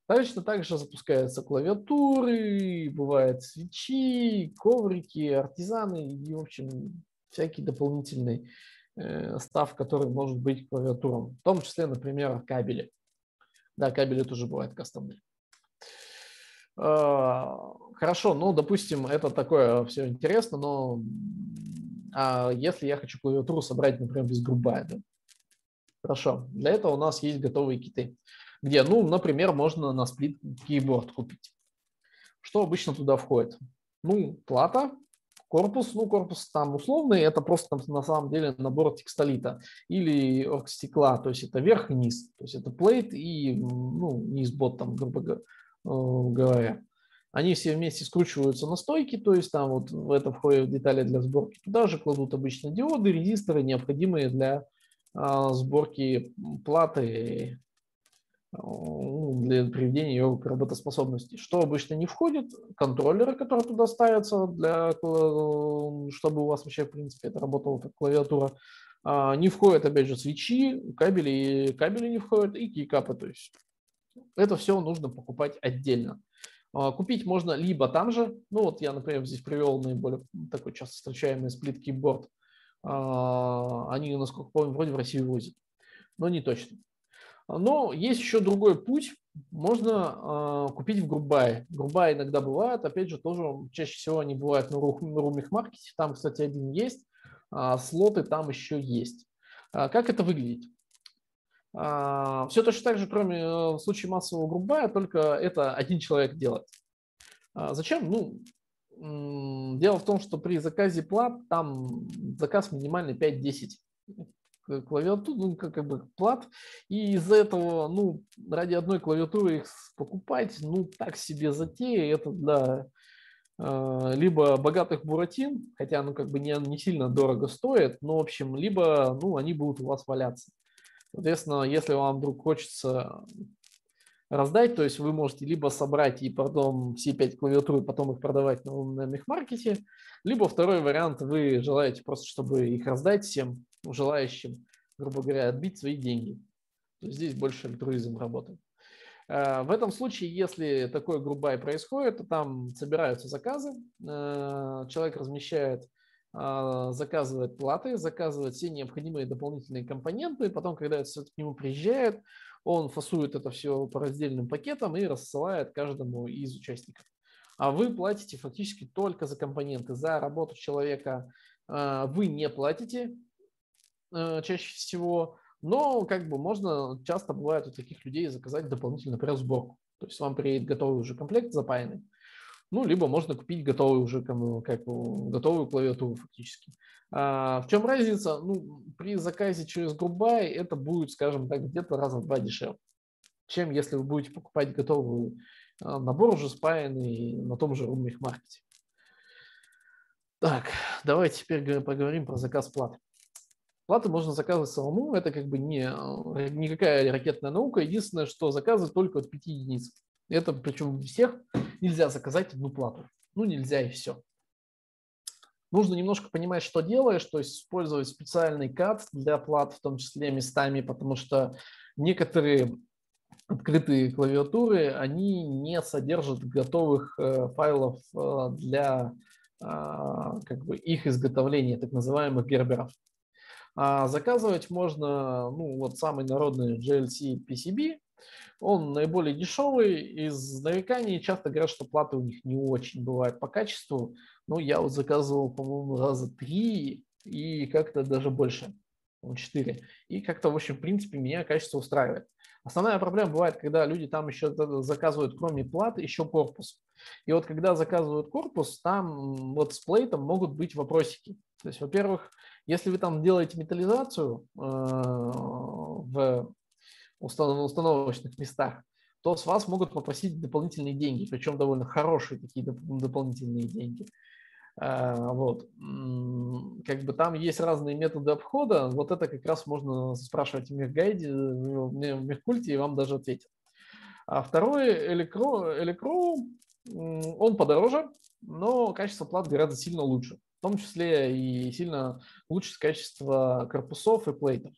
Точно так же запускаются клавиатуры, бывают свечи, коврики, артизаны и, в общем, всякие дополнительные Э, став, который может быть клавиатуром, в том числе, например, кабели. Да, кабели тоже бывают кастомные. А, хорошо, ну, допустим, это такое все интересно, но а если я хочу клавиатуру собрать, например, без грубая, да? Хорошо, для этого у нас есть готовые киты, где, ну, например, можно на сплит кейборд купить. Что обычно туда входит? Ну, плата, Корпус, ну, корпус там условный, это просто на самом деле набор текстолита или оргстекла, то есть это верх и низ, то есть это плейт и, ну, низ бот там, грубо э, говоря. Они все вместе скручиваются на стойки, то есть там вот в это входят детали для сборки. Туда же кладут обычно диоды, резисторы, необходимые для а, сборки платы ну, для приведения ее к работоспособности. Что обычно не входит? Контроллеры, которые туда ставятся, для, чтобы у вас вообще, в принципе, это работала как клавиатура. А, не входят, опять же, свечи, кабели, кабели не входят и кейкапы. То есть это все нужно покупать отдельно. А, купить можно либо там же, ну вот я, например, здесь привел наиболее такой часто встречаемый сплит кейборд, А, они, насколько помню, вроде в Россию возят, но не точно. Но есть еще другой путь. Можно э, купить в Грубай. Грубай иногда бывает, опять же, тоже чаще всего они бывают на, на Румих Маркете. Там, кстати, один есть, а слоты там еще есть. А как это выглядит? А, все точно так же, кроме э, в случае массового Грубая, только это один человек делает. А зачем? Ну, дело в том, что при заказе плат там заказ минимальный 5-10 клавиатур, ну, как, как бы плат, и из-за этого, ну, ради одной клавиатуры их покупать, ну, так себе затея, это для э, либо богатых буратин, хотя, ну, как бы не, не сильно дорого стоит, но, в общем, либо, ну, они будут у вас валяться. Соответственно, если вам вдруг хочется раздать, то есть вы можете либо собрать и потом все пять клавиатур и потом их продавать на, на мехмаркете, либо второй вариант, вы желаете просто, чтобы их раздать всем желающим, грубо говоря, отбить свои деньги. То есть здесь больше альтруизм работает. А, в этом случае, если такой грубай происходит, то там собираются заказы, а, человек размещает, заказывает платы, заказывает все необходимые дополнительные компоненты, потом, когда это к нему приезжает, он фасует это все по раздельным пакетам и рассылает каждому из участников. А вы платите фактически только за компоненты. За работу человека вы не платите, Э, чаще всего, но как бы можно, часто бывает у таких людей заказать дополнительно, например, сборку. То есть вам приедет готовый уже комплект запаянный, ну, либо можно купить готовую уже как, готовую клавиатуру фактически. А в чем разница? Ну, при заказе через Грубай это будет, скажем так, где-то раза в два дешевле, чем если вы будете покупать готовый а, набор уже спаянный на том же Румих маркете. Так, давайте теперь поговорим про заказ платы. Платы можно заказывать самому, это как бы не, э, никакая ракетная наука. Единственное, что заказывать только от 5 единиц. Это причем у всех нельзя заказать одну плату. Ну, нельзя и все. Нужно немножко понимать, что делаешь, то есть использовать специальный кат для плат, в том числе местами, потому что некоторые открытые клавиатуры, они не содержат готовых э, файлов э, для как бы их изготовления, так называемых герберов. А заказывать можно, ну, вот самый народный GLC PCB, он наиболее дешевый, из нареканий часто говорят, что платы у них не очень бывают по качеству. Ну, я вот заказывал, по-моему, раза три и как-то даже больше, четыре. И как-то, в общем, в принципе, меня качество устраивает. Основная проблема бывает, когда люди там еще заказывают, кроме платы, еще корпус. И вот когда заказывают корпус, там вот с плейтом могут быть вопросики. То есть, во-первых, если вы там делаете металлизацию э, в установочных местах, то с вас могут попросить дополнительные деньги, причем довольно хорошие такие дополнительные деньги. Э, вот. Как бы там есть разные методы обхода, вот это как раз можно спрашивать в мехгайде, в мехкульте, и вам даже ответят. А второй электро, он подороже, но качество плат гораздо сильно лучше в том числе и сильно улучшить качество корпусов и плейтов.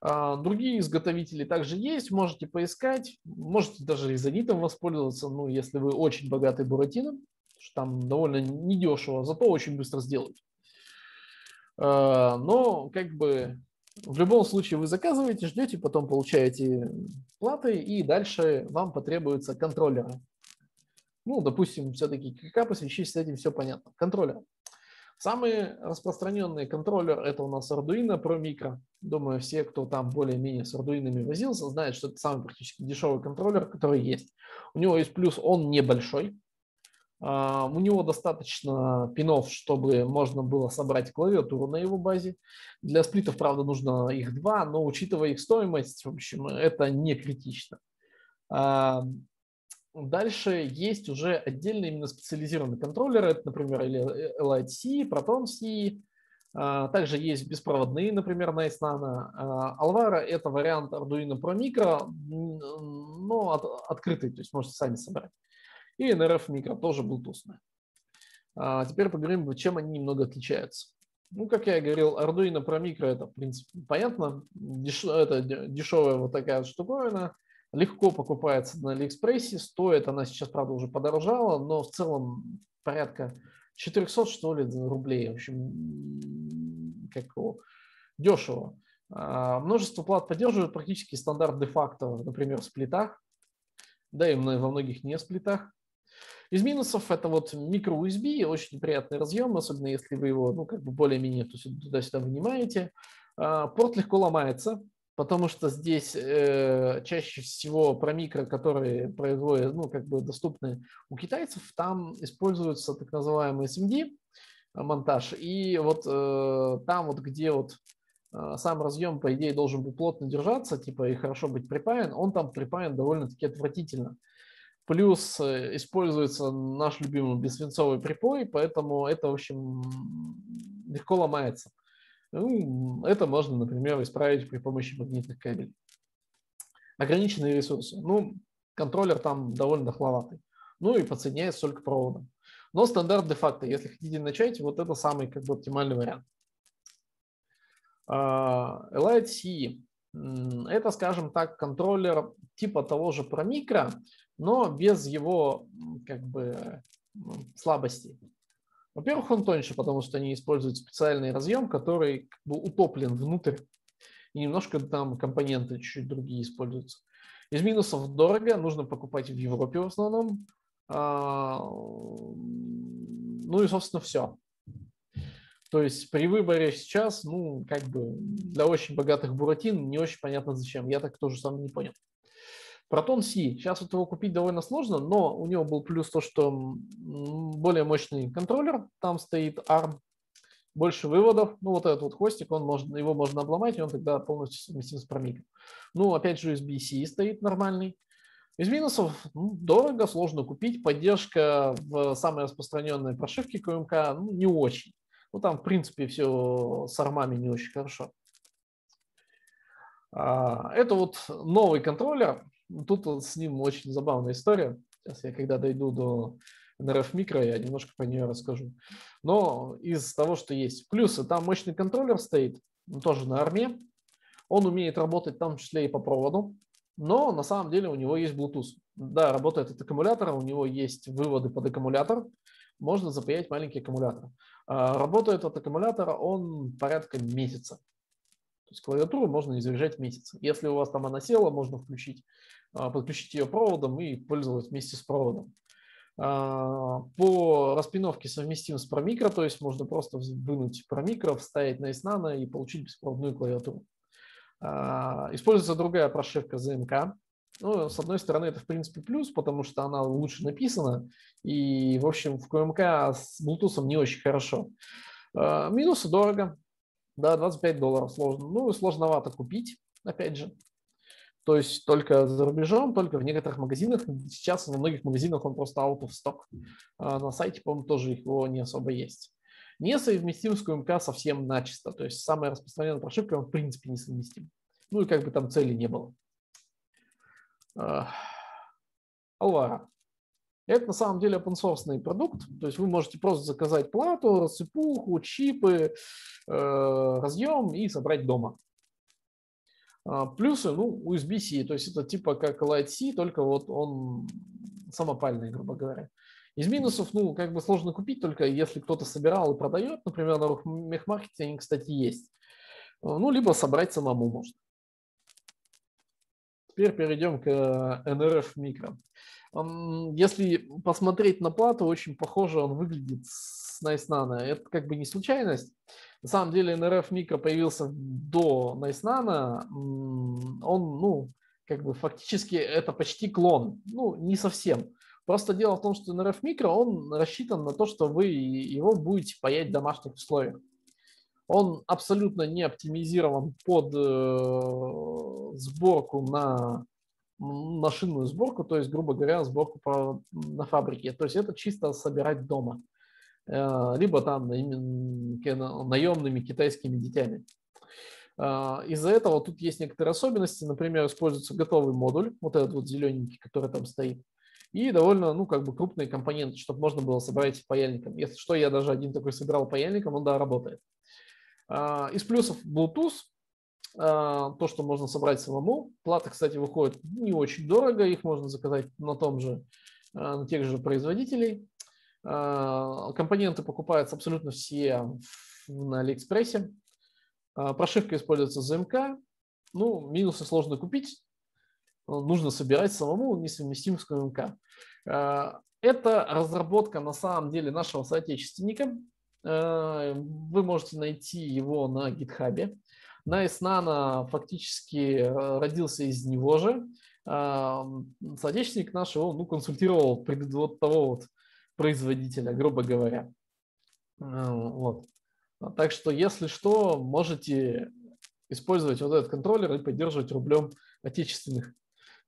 А, другие изготовители также есть, можете поискать, можете даже изонитом воспользоваться, ну, если вы очень богатый буратином, что там довольно недешево, зато очень быстро сделать. А, но как бы в любом случае вы заказываете, ждете, потом получаете платы, и дальше вам потребуются контроллеры. Ну, допустим, все-таки капы свечись, с этим все понятно. Контроллер. Самый распространенный контроллер это у нас Arduino Pro Micro. Думаю, все, кто там более-менее с Arduino возился, знают, что это самый практически дешевый контроллер, который есть. У него есть плюс, он небольшой. Uh, у него достаточно пинов, чтобы можно было собрать клавиатуру на его базе. Для сплитов, правда, нужно их два, но учитывая их стоимость, в общем, это не критично. Uh, Дальше есть уже отдельные именно специализированные контроллеры, это, например, Elite-C, Proton-C, а, также есть беспроводные, например, Nice Nano. Alvaro – это вариант Arduino Pro Micro, но от, открытый, то есть можете сами собрать. И NRF Micro тоже Bluetooth. А, теперь поговорим, чем они немного отличаются. Ну, как я говорил, Arduino Pro Micro – это, в принципе, понятно. Деш... Это дешевая вот такая штуковина – легко покупается на Алиэкспрессе, стоит она сейчас, правда, уже подорожала, но в целом порядка 400, что ли, рублей. В общем, как его, дешево. А, множество плат поддерживают практически стандарт де-факто, например, в сплитах, да и во многих не сплитах. Из минусов это вот микро-USB, очень приятный разъем, особенно если вы его, ну, как бы более-менее туда-сюда вынимаете. А, порт легко ломается, потому что здесь э, чаще всего про микро, которые производят, ну, как бы доступны у китайцев, там используется так называемый SMD монтаж. И вот э, там вот, где вот э, сам разъем, по идее, должен быть плотно держаться, типа, и хорошо быть припаян, он там припаян довольно-таки отвратительно. Плюс э, используется наш любимый бессвинцовый припой, поэтому это, в общем, легко ломается. Ну, это можно, например, исправить при помощи магнитных кабелей. Ограниченные ресурсы. Ну, контроллер там довольно дохловатый. Ну и подсоединяется только проводом. Но стандарт де-факто, если хотите начать, вот это самый как бы оптимальный вариант. Elite C это, скажем так, контроллер типа того же про микро, но без его как бы слабостей. Во-первых, он тоньше, потому что они используют специальный разъем, который как бы утоплен внутрь, и немножко там компоненты чуть-чуть другие используются. Из минусов дорого, нужно покупать в Европе в основном. А, ну и, собственно, все. То есть при выборе сейчас, ну, как бы для очень богатых буратин не очень понятно зачем. Я так тоже сам не понял. Протон C. Сейчас вот его купить довольно сложно, но у него был плюс то, что более мощный контроллер, там стоит ARM, больше выводов. Ну, вот этот вот хвостик, он можно, его можно обломать, и он тогда полностью совместим с промиком. Ну, опять же, USB-C стоит нормальный. Из минусов ну, дорого, сложно купить. Поддержка в самой распространенной прошивке QMK ну, не очень. Ну, там, в принципе, все с армами не очень хорошо. А, это вот новый контроллер. Тут вот с ним очень забавная история. Сейчас я, когда дойду до NRF микро, я немножко по нее расскажу. Но из того, что есть. Плюсы, там мощный контроллер стоит, тоже на арме. Он умеет работать в том числе и по проводу, но на самом деле у него есть Bluetooth. Да, работает от аккумулятора, у него есть выводы под аккумулятор, можно запаять маленький аккумулятор. А, работает от аккумулятора он порядка месяца. То есть клавиатуру можно не заряжать месяц. Если у вас там она села, можно включить а, подключить ее проводом и пользоваться вместе с проводом. А, по распиновке совместим с ProMicro, то есть можно просто вынуть ProMicro, вставить на S-Nano и получить беспроводную клавиатуру. А, используется другая прошивка ZMK. Ну, с одной стороны, это в принципе плюс, потому что она лучше написана, и, в общем, в QMK с Bluetooth не очень хорошо. Минусы дорого, да, 25 долларов сложно. Ну, сложновато купить, опять же. То есть только за рубежом, только в некоторых магазинах. Сейчас во многих магазинах он просто out of stock. А на сайте, по-моему, тоже его не особо есть. Несовместим с QMK совсем начисто. То есть самая распространенная прошивка, он в принципе не совместим. Ну и как бы там цели не было. Alvaro. Это на самом деле open source продукт, то есть вы можете просто заказать плату, рассыпуху, чипы, э, разъем и собрать дома. А, плюсы, ну, USB-C, то есть это типа как Light-C, только вот он самопальный, грубо говоря. Из минусов, ну, как бы сложно купить, только если кто-то собирал и продает, например, на мехмаркете они, кстати, есть. А, ну, либо собрать самому можно. Теперь перейдем к NRF микро. Если посмотреть на плату, очень похоже он выглядит с Nice. Это как бы не случайность. На самом деле NRF Micro появился до Nice. Он, ну, как бы фактически это почти клон. Ну, не совсем. Просто дело в том, что NRF Micro, он рассчитан на то, что вы его будете паять в домашних условиях. Он абсолютно не оптимизирован под э, сборку на машинную сборку, то есть, грубо говоря, сборку по, на фабрике. То есть это чисто собирать дома. Э, либо там наемными китайскими детьми. Э, из-за этого тут есть некоторые особенности. Например, используется готовый модуль, вот этот вот зелененький, который там стоит, и довольно, ну, как бы крупные компоненты, чтобы можно было собрать паяльником. Если что, я даже один такой собирал паяльником, он, да, работает. Э, из плюсов Bluetooth, то, что можно собрать самому. Плата, кстати, выходит не очень дорого, их можно заказать на том же, на тех же производителей. Компоненты покупаются абсолютно все на Алиэкспрессе. Прошивка используется ЗМК. Ну, минусы сложно купить. Нужно собирать самому, несовместим с КМК. Это разработка на самом деле нашего соотечественника. Вы можете найти его на гитхабе. Nice Nano фактически э, родился из него же. Соотечественник наш его ну, консультировал вот того вот производителя, грубо говоря. Вот. Так что, если что, можете использовать вот этот контроллер и поддерживать рублем отечественных,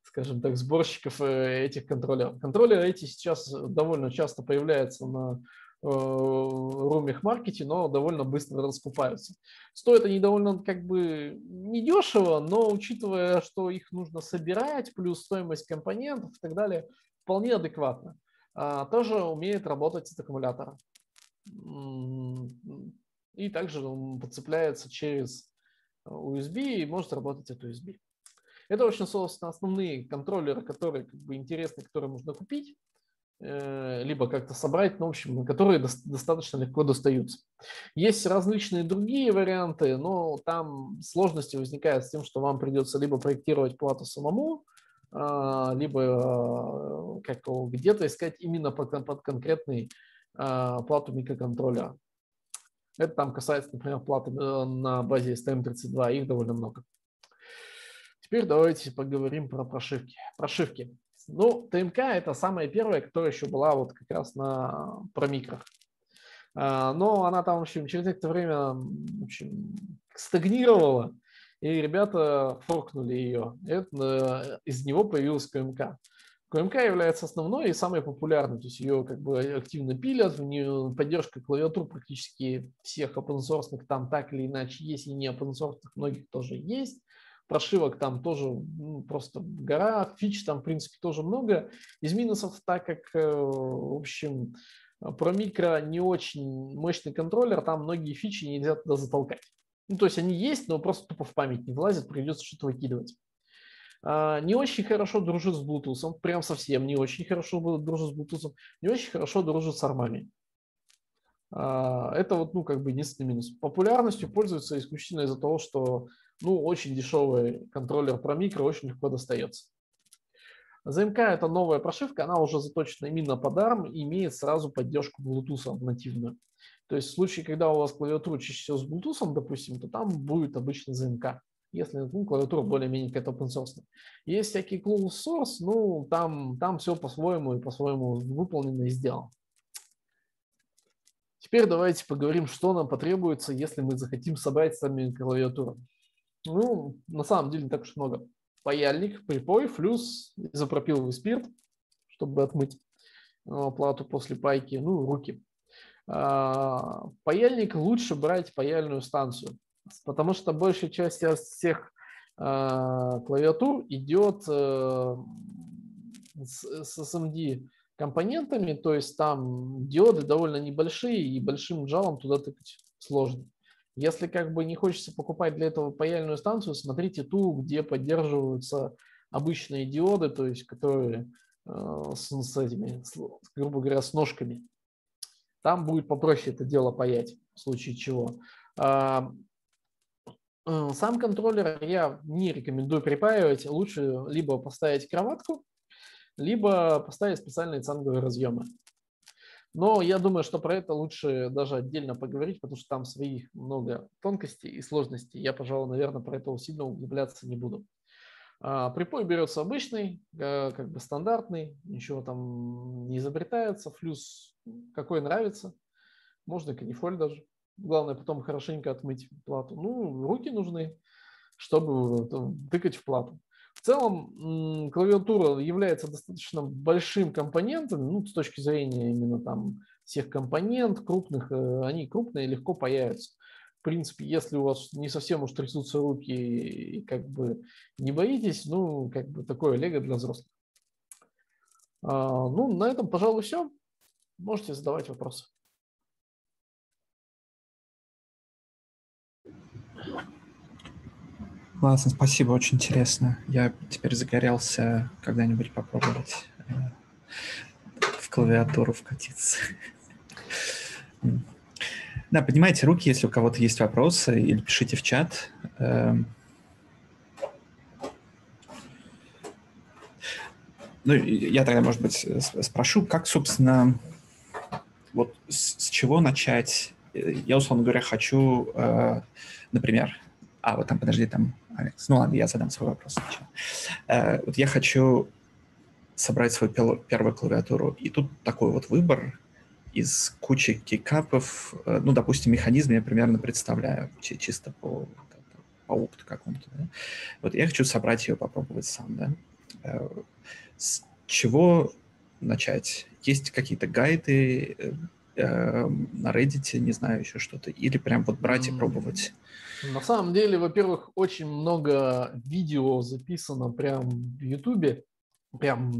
скажем так, сборщиков э, этих контроллеров. Контроллеры эти сейчас довольно часто появляются на румих маркете, но довольно быстро раскупаются. Стоят они довольно как бы недешево, но учитывая, что их нужно собирать, плюс стоимость компонентов и так далее, вполне адекватно. А, тоже умеет работать с аккумулятора. И также он подцепляется через USB и может работать от USB. Это, очень, собственно, основные контроллеры, которые как бы интересны, которые можно купить. Э, либо как-то собрать, ну, в общем, которые достаточно легко достаются. Есть различные другие варианты, но там сложности возникают с тем, что вам придется либо проектировать плату самому, а, либо э, как где-то искать именно под, конкретный а, плату микроконтроллера. Это там касается, например, платы э, на базе STM32, их довольно много. Теперь давайте поговорим про прошивки. Прошивки. Ну, ТМК – это самая первая, которая еще была вот как раз на промикрах. Но она там, в общем, через некоторое время в общем, стагнировала, и ребята форкнули ее. Это, из него появилась КМК. КМК является основной и самой популярной, то есть ее как бы активно пилят, в нее поддержка клавиатур практически всех open source там так или иначе есть, и не open source многих тоже есть прошивок там тоже ну, просто гора, фич там, в принципе, тоже много. Из минусов, так как, э, в общем, про микро не очень мощный контроллер, там многие фичи нельзя туда затолкать. Ну, то есть они есть, но просто тупо в память не влазят, придется что-то выкидывать. А, не очень хорошо дружит с Bluetooth, прям совсем не очень хорошо дружит с Bluetooth, не очень хорошо дружит с армами. Это вот, ну, как бы единственный минус. Популярностью пользуется исключительно из-за того, что ну, очень дешевый контроллер про микро очень легко достается. ZMK – это новая прошивка, она уже заточена именно под ARM и имеет сразу поддержку Bluetooth нативную. То есть в случае, когда у вас клавиатура чаще с Bluetooth, допустим, то там будет обычно ZMK, если ну, клавиатура более-менее какая-то open source. Есть всякие closed source, ну, там, там все по-своему и по-своему выполнено и сделано. Теперь давайте поговорим, что нам потребуется, если мы захотим собрать сами клавиатуру. Ну, на самом деле не так уж много. Паяльник, припой, флюс, изопропиловый спирт, чтобы отмыть а, плату после пайки, ну, руки. А, паяльник лучше брать паяльную станцию, потому что большая часть всех а, клавиатур идет э, с SMD компонентами, то есть там диоды довольно небольшие и большим жалом туда тыкать сложно. Если как бы не хочется покупать для этого паяльную станцию, смотрите ту, где поддерживаются обычные диоды, то есть которые э, с, с этими, с, грубо говоря, с ножками. Там будет попроще это дело паять, в случае чего. А, э, сам контроллер я не рекомендую припаивать. Лучше либо поставить кроватку, либо поставить специальные цанговые разъемы. Но я думаю, что про это лучше даже отдельно поговорить, потому что там своих много тонкостей и сложностей. Я, пожалуй, наверное, про это сильно углубляться не буду. А, припой берется обычный, как бы стандартный, ничего там не изобретается, флюс какой нравится, можно канифоль даже. Главное потом хорошенько отмыть плату. Ну, руки нужны, чтобы тыкать в плату. В целом клавиатура является достаточно большим компонентом, ну, с точки зрения именно там всех компонент крупных, э, они крупные, легко появятся. В принципе, если у вас не совсем уж трясутся руки и как бы не боитесь, ну, как бы такое лего для взрослых. А, ну, на этом, пожалуй, все. Можете задавать вопросы. Классно, спасибо, очень интересно. Я теперь загорелся когда-нибудь попробовать. клавиатуру вкатиться. Да, поднимайте руки, если у кого-то есть вопросы, или пишите в чат. Эм. Ну, я тогда, может быть, спрошу, как, собственно, вот с, чего начать? Я, условно говоря, хочу, э, например, а, вот там, подожди, там, Алекс. Ну ладно, я задам свой вопрос сначала. Э, вот я хочу собрать свою первую клавиатуру, и тут такой вот выбор из кучи кикапов, э, ну, допустим, механизм я примерно представляю, чисто по, по опыту какому-то. Да? Вот я хочу собрать ее, попробовать сам, да. Э, с чего начать? Есть какие-то гайды э, на Reddit, не знаю, еще что-то, или прям вот брать и пробовать? На самом деле, во-первых, очень много видео записано прям в Ютубе, прям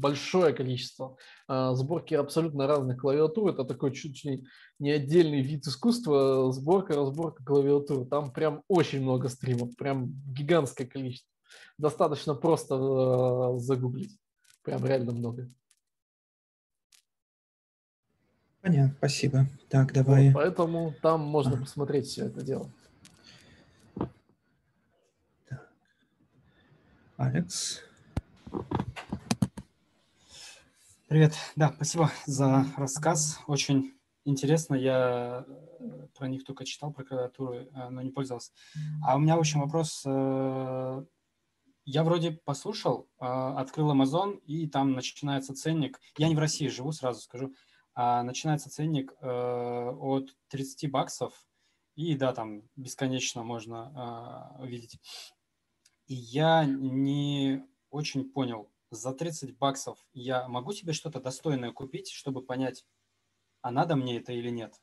большое количество. А, сборки абсолютно разных клавиатур. Это такой чуть ли не отдельный вид искусства. Сборка, разборка клавиатур. Там прям очень много стримов, прям гигантское количество. Достаточно просто э, загуглить. Прям реально много. Понятно, спасибо. Так, давай. Вот, поэтому там можно а. посмотреть все это дело. Алекс. Привет. Да, спасибо за рассказ. Очень интересно. Я э, про них только читал, про клавиатуры, э, но не пользовался. А у меня, в общем, вопрос. Э, я вроде послушал, открыл Amazon, и там начинается ценник. Я не в России живу, сразу скажу. А начинается ценник от 30 баксов, и да, там бесконечно можно увидеть. И я не очень понял, за 30 баксов я могу себе что-то достойное купить, чтобы понять, а надо мне это или нет?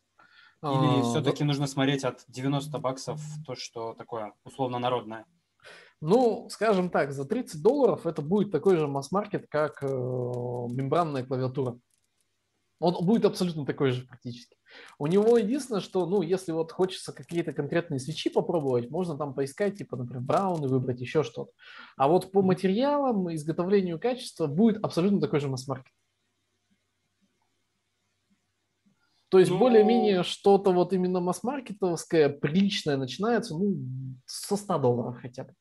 Или а, все-таки да. нужно смотреть от 90 баксов то, что такое условно народное? Ну, скажем так, за 30 долларов это будет такой же масс-маркет, как э, мембранная клавиатура. Он будет абсолютно такой же практически. У него единственное, что, ну, если вот хочется какие-то конкретные свечи попробовать, можно там поискать, типа, например, брауны выбрать, еще что-то. А вот по материалам, изготовлению качества будет абсолютно такой же масс-маркет. То есть ну... более-менее что-то вот именно масс-маркетовское, приличное начинается, ну, со 100 долларов хотя бы.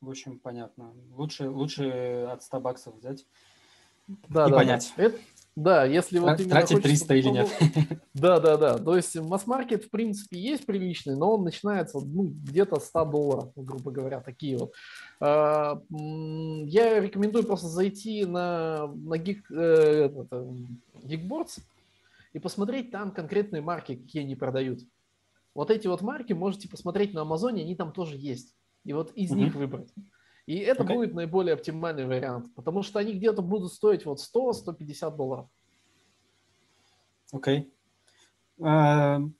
В общем, понятно. Лучше, лучше от 100 баксов взять да, и да, понять. Да. Это, да, если вот именно Тратить 300 или нет. Да, да, да. То есть масс-маркет, в принципе, есть приличный, но он начинается ну, где-то 100 долларов, грубо говоря, такие вот. А, я рекомендую просто зайти на, на Geek, э, Geekboards и посмотреть там конкретные марки, какие они продают. Вот эти вот марки можете посмотреть на Амазоне, они там тоже есть. И вот из uh-huh. них выбрать. И это okay. будет наиболее оптимальный вариант, потому что они где-то будут стоить вот 100-150 долларов. Окей. Okay. Uh,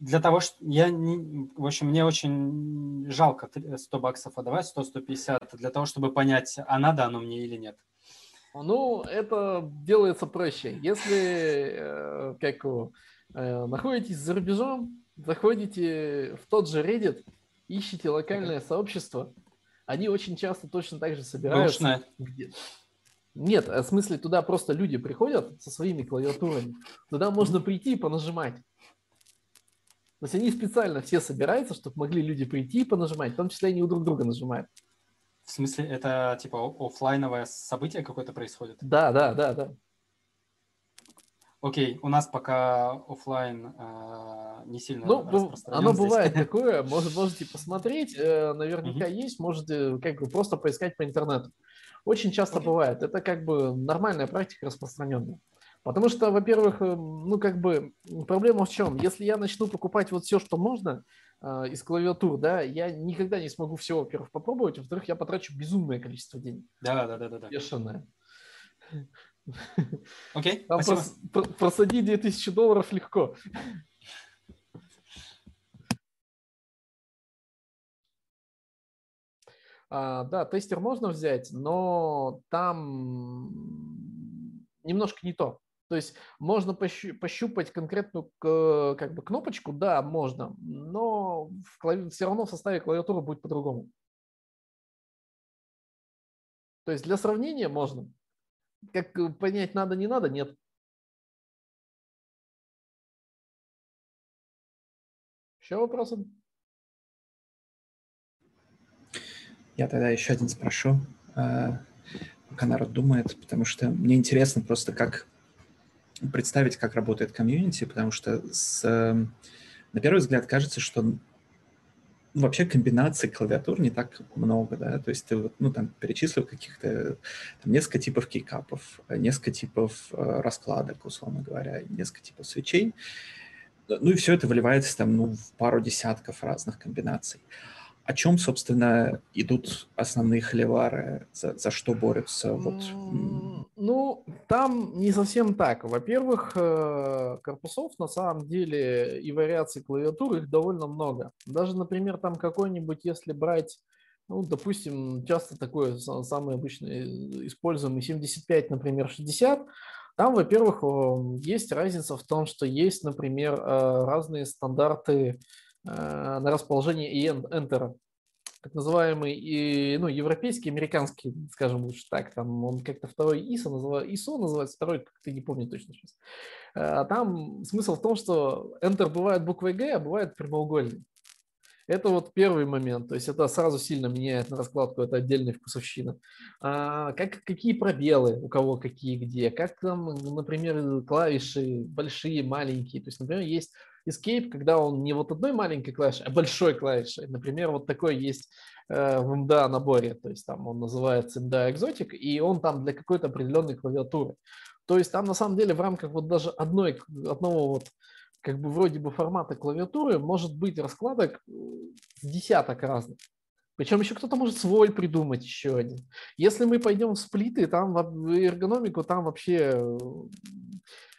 для того, что я, не, в общем, мне очень жалко 100 баксов отдавать, 100-150, для того, чтобы понять, а надо оно мне или нет. Ну, это делается проще. Если, э, как э, находитесь за рубежом, заходите в тот же Reddit, ищите локальное okay. сообщество, они очень часто точно так же собираются. Где... Нет, в смысле, туда просто люди приходят со своими клавиатурами. Туда можно прийти и понажимать. То есть они специально все собираются, чтобы могли люди прийти и понажимать, в том числе они у друг друга нажимают. В смысле, это типа офлайновое событие какое-то происходит? Да, да, да, да. Окей, у нас пока офлайн э, не сильно ну, Оно здесь. бывает такое, может, можете посмотреть, э, наверняка mm-hmm. есть, можете как бы просто поискать по интернету. Очень часто okay. бывает, это как бы нормальная практика распространенная. Потому что, во-первых, э, ну как бы проблема в чем? Если я начну покупать вот все, что можно э, из клавиатур, да, я никогда не смогу все, во-первых, попробовать, во-вторых, я потрачу безумное количество денег. Да, да, да, да. да. Окей, Там прос, просадить 2000 долларов легко. А, да, тестер можно взять, но там немножко не то. То есть можно пощупать конкретную как бы кнопочку, да, можно, но в клави... все равно в составе клавиатуры будет по-другому. То есть для сравнения можно, как понять надо, не надо, нет. Еще вопросы? Я тогда еще один спрошу, э, пока народ думает, потому что мне интересно просто, как представить, как работает комьюнити, потому что с, на первый взгляд кажется, что ну, вообще комбинаций клавиатур не так много, да, то есть ты вот, ну, там, перечислил каких-то, там, несколько типов кейкапов, несколько типов э, раскладок, условно говоря, несколько типов свечей, ну и все это выливается там, ну, в пару десятков разных комбинаций. О чем, собственно, идут основные холивары, за, за что борются? Вот. Ну, там не совсем так. Во-первых, э, корпусов на самом деле и вариаций клавиатуры их довольно много. Даже, например, там какой-нибудь, если брать ну, допустим, часто такое самый обычный используемый 75, например, 60, там, во-первых, есть разница в том, что есть, например, э, разные стандарты э, на расположение и Enter, так называемый и, ну, европейский, американский, скажем лучше так, там он как-то второй ISO, называется, ISO называется, второй, как-то не помню точно сейчас. А там смысл в том, что Enter бывает буквой G, а бывает прямоугольный. Это вот первый момент, то есть это сразу сильно меняет на раскладку, это отдельная вкусовщина. А, как, какие пробелы, у кого какие где, как там, например, клавиши большие, маленькие. То есть, например, есть Escape, когда он не вот одной маленькой клавишей, а большой клавишей. Например, вот такой есть э, в MDA наборе, то есть там он называется MDA Exotic, и он там для какой-то определенной клавиатуры. То есть там на самом деле в рамках вот даже одной, одного вот как бы вроде бы формата клавиатуры может быть раскладок десяток разных. Причем еще кто-то может свой придумать еще один. Если мы пойдем в сплиты, там в эргономику, там вообще, а,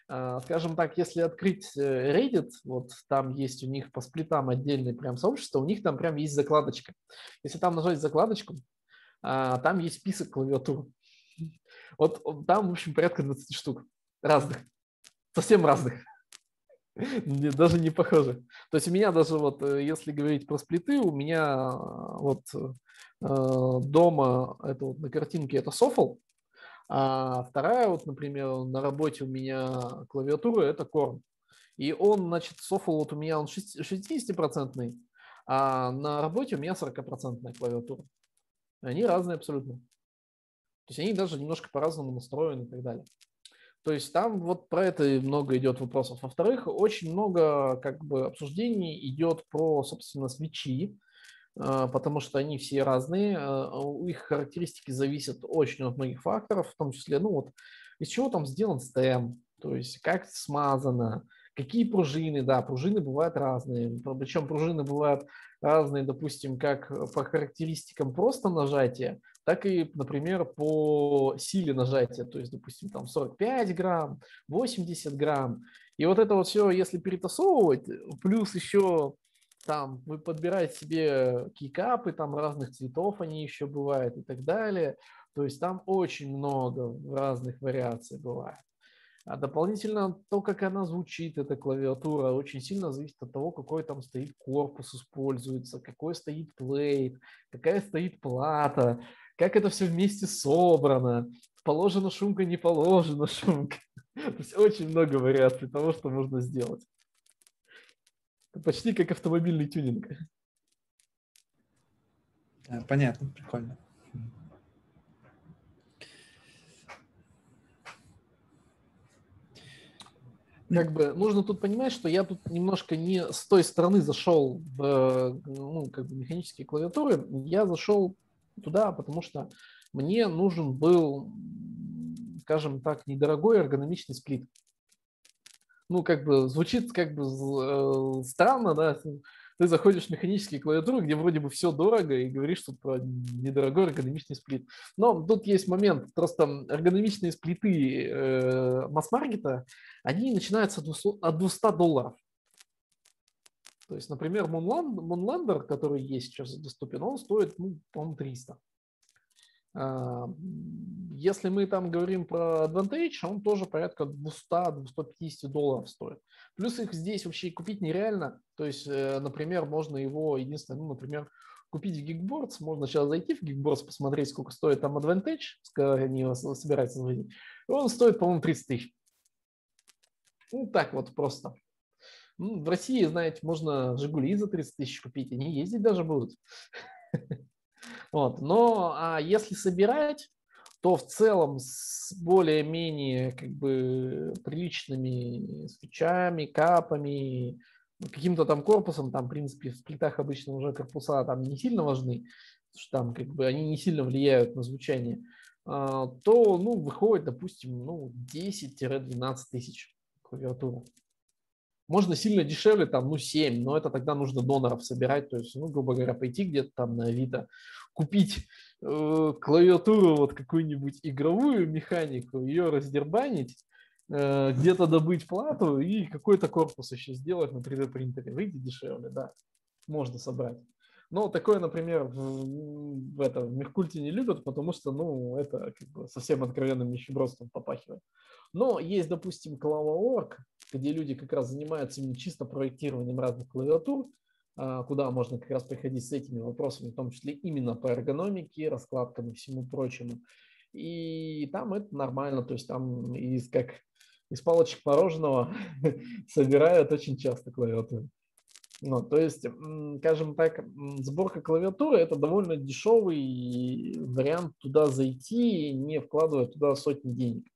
скажем так, если открыть э, Reddit, вот там есть у них по сплитам отдельное прям сообщество, у них там прям есть закладочка. Если там нажать закладочку, а, там есть список клавиатур. Вот там, в общем, порядка 20 штук разных, совсем разных. Даже не похоже. То есть у меня даже вот, э, если говорить про сплиты, у меня э, вот дома, это вот на картинке, это Софл, а вторая вот, например, на работе у меня клавиатура, это Korn. И он, значит, Софл вот у меня он 60-процентный, а на работе у меня 40-процентная клавиатура. Они разные абсолютно. То есть они даже немножко по-разному настроены и так далее. То есть там вот про это много идет вопросов. Во-вторых, очень много как бы обсуждений идет про, собственно, свечи, потому что они все разные, а, их характеристики зависят очень от многих факторов, в том числе, ну вот, из чего там сделан стем, то есть как смазано, какие пружины, да, пружины бывают разные, причем пружины бывают разные, допустим, как по характеристикам просто нажатия, так и, например, по силе нажатия, то есть, допустим, там 45 грамм, 80 грамм. И вот это вот все, если перетасовывать, плюс еще там вы подбираете себе кикапы, там разных цветов они еще бывают и так далее. То есть там очень много разных вариаций бывает. А дополнительно то, как она звучит, эта клавиатура, очень сильно зависит от того, какой там стоит корпус используется, какой стоит плейт, какая стоит плата как это все вместе собрано, положена шумка, не положена шумка. То есть очень много вариаций того, что можно сделать. Почти как автомобильный тюнинг. Понятно, прикольно. Как бы нужно тут понимать, что я тут немножко не с той стороны зашел в ну, как бы механические клавиатуры, я зашел туда, потому что мне нужен был, скажем так, недорогой эргономичный сплит. Ну, как бы звучит как бы э, странно, да, ты заходишь в механические клавиатуры, где вроде бы все дорого, и говоришь что про недорогой эргономичный сплит. Но тут есть момент, просто эргономичные сплиты э, масс-маркета, они начинаются от 200 долларов. То есть, например, Moonlander, который есть сейчас доступен, он стоит, ну, по-моему, 300. А, если мы там говорим про Advantage, он тоже порядка 200-250 долларов стоит. Плюс их здесь вообще купить нереально. То есть, э, например, можно его, единственное, ну, например, купить в Geekboards. Можно сейчас зайти в Geekboards, посмотреть, сколько стоит там Advantage, они его собираются заводить. Он стоит, по-моему, 30 тысяч. Ну, так вот просто. Ну, в России, знаете, можно «Жигули» за 30 тысяч купить, они ездить даже будут. Вот. Но а если собирать, то в целом с более-менее как бы приличными свечами, капами, каким-то там корпусом, там, в принципе, в плитах обычно уже корпуса там не сильно важны, потому что там как бы они не сильно влияют на звучание, а, то, ну, выходит, допустим, ну, 10-12 тысяч клавиатура. Можно сильно дешевле, там, ну, 7, но это тогда нужно доноров собирать, то есть, ну, грубо говоря, пойти где-то там на Авито, купить э, клавиатуру вот какую-нибудь игровую механику, ее раздербанить, э, где-то добыть плату и какой-то корпус еще сделать на 3D принтере. Выйдет дешевле, да, можно собрать. Но такое, например, в, в, это, в Меркульте не любят, потому что, ну, это как бы совсем откровенным нищебродством попахивает. Но есть, допустим, Клава.орг, где люди как раз занимаются именно чисто проектированием разных клавиатур, куда можно как раз приходить с этими вопросами, в том числе именно по эргономике, раскладкам и всему прочему. И там это нормально, то есть там из, как из палочек мороженого собирают очень часто клавиатуры. Ну, то есть, скажем так, сборка клавиатуры – это довольно дешевый вариант туда зайти, не вкладывая туда сотни денег.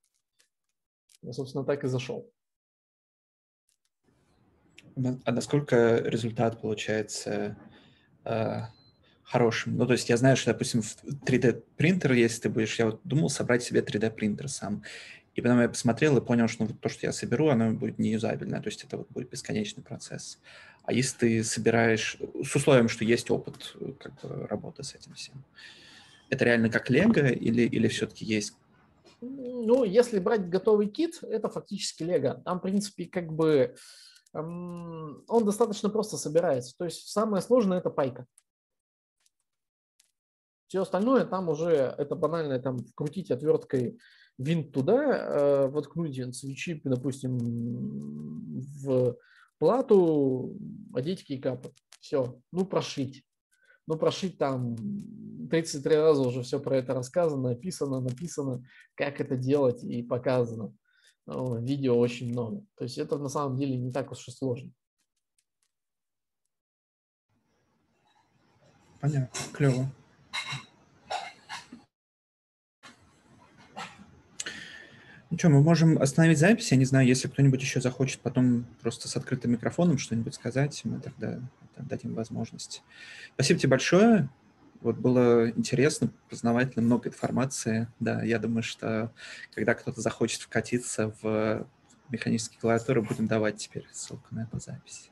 Я, собственно, так и зашел. А насколько результат получается э, хорошим? Ну, то есть я знаю, что, допустим, в 3D принтер, если ты будешь, я вот думал собрать себе 3D принтер сам. И потом я посмотрел и понял, что ну, то, что я соберу, оно будет неюзабельное, то есть это вот будет бесконечный процесс. А если ты собираешь с условием, что есть опыт как бы, работы с этим всем, это реально как Лего или, или все-таки есть ну, если брать готовый кит, это фактически Лего. Там, в принципе, как бы он достаточно просто собирается. То есть самое сложное – это пайка. Все остальное там уже, это банально, там вкрутить отверткой винт туда, э, воткнуть свечи, допустим, в плату, одеть кейкапы. Все, ну прошить. Ну прошить там 33 раза уже все про это рассказано, описано, написано, как это делать и показано. Видео очень много. То есть это на самом деле не так уж и сложно. Понятно, клево. Ну что, мы можем остановить запись. Я не знаю, если кто-нибудь еще захочет потом просто с открытым микрофоном что-нибудь сказать, мы тогда дадим возможность. Спасибо тебе большое. Вот было интересно, познавательно, много информации. Да, я думаю, что когда кто-то захочет вкатиться в механические клавиатуры, будем давать теперь ссылку на эту запись.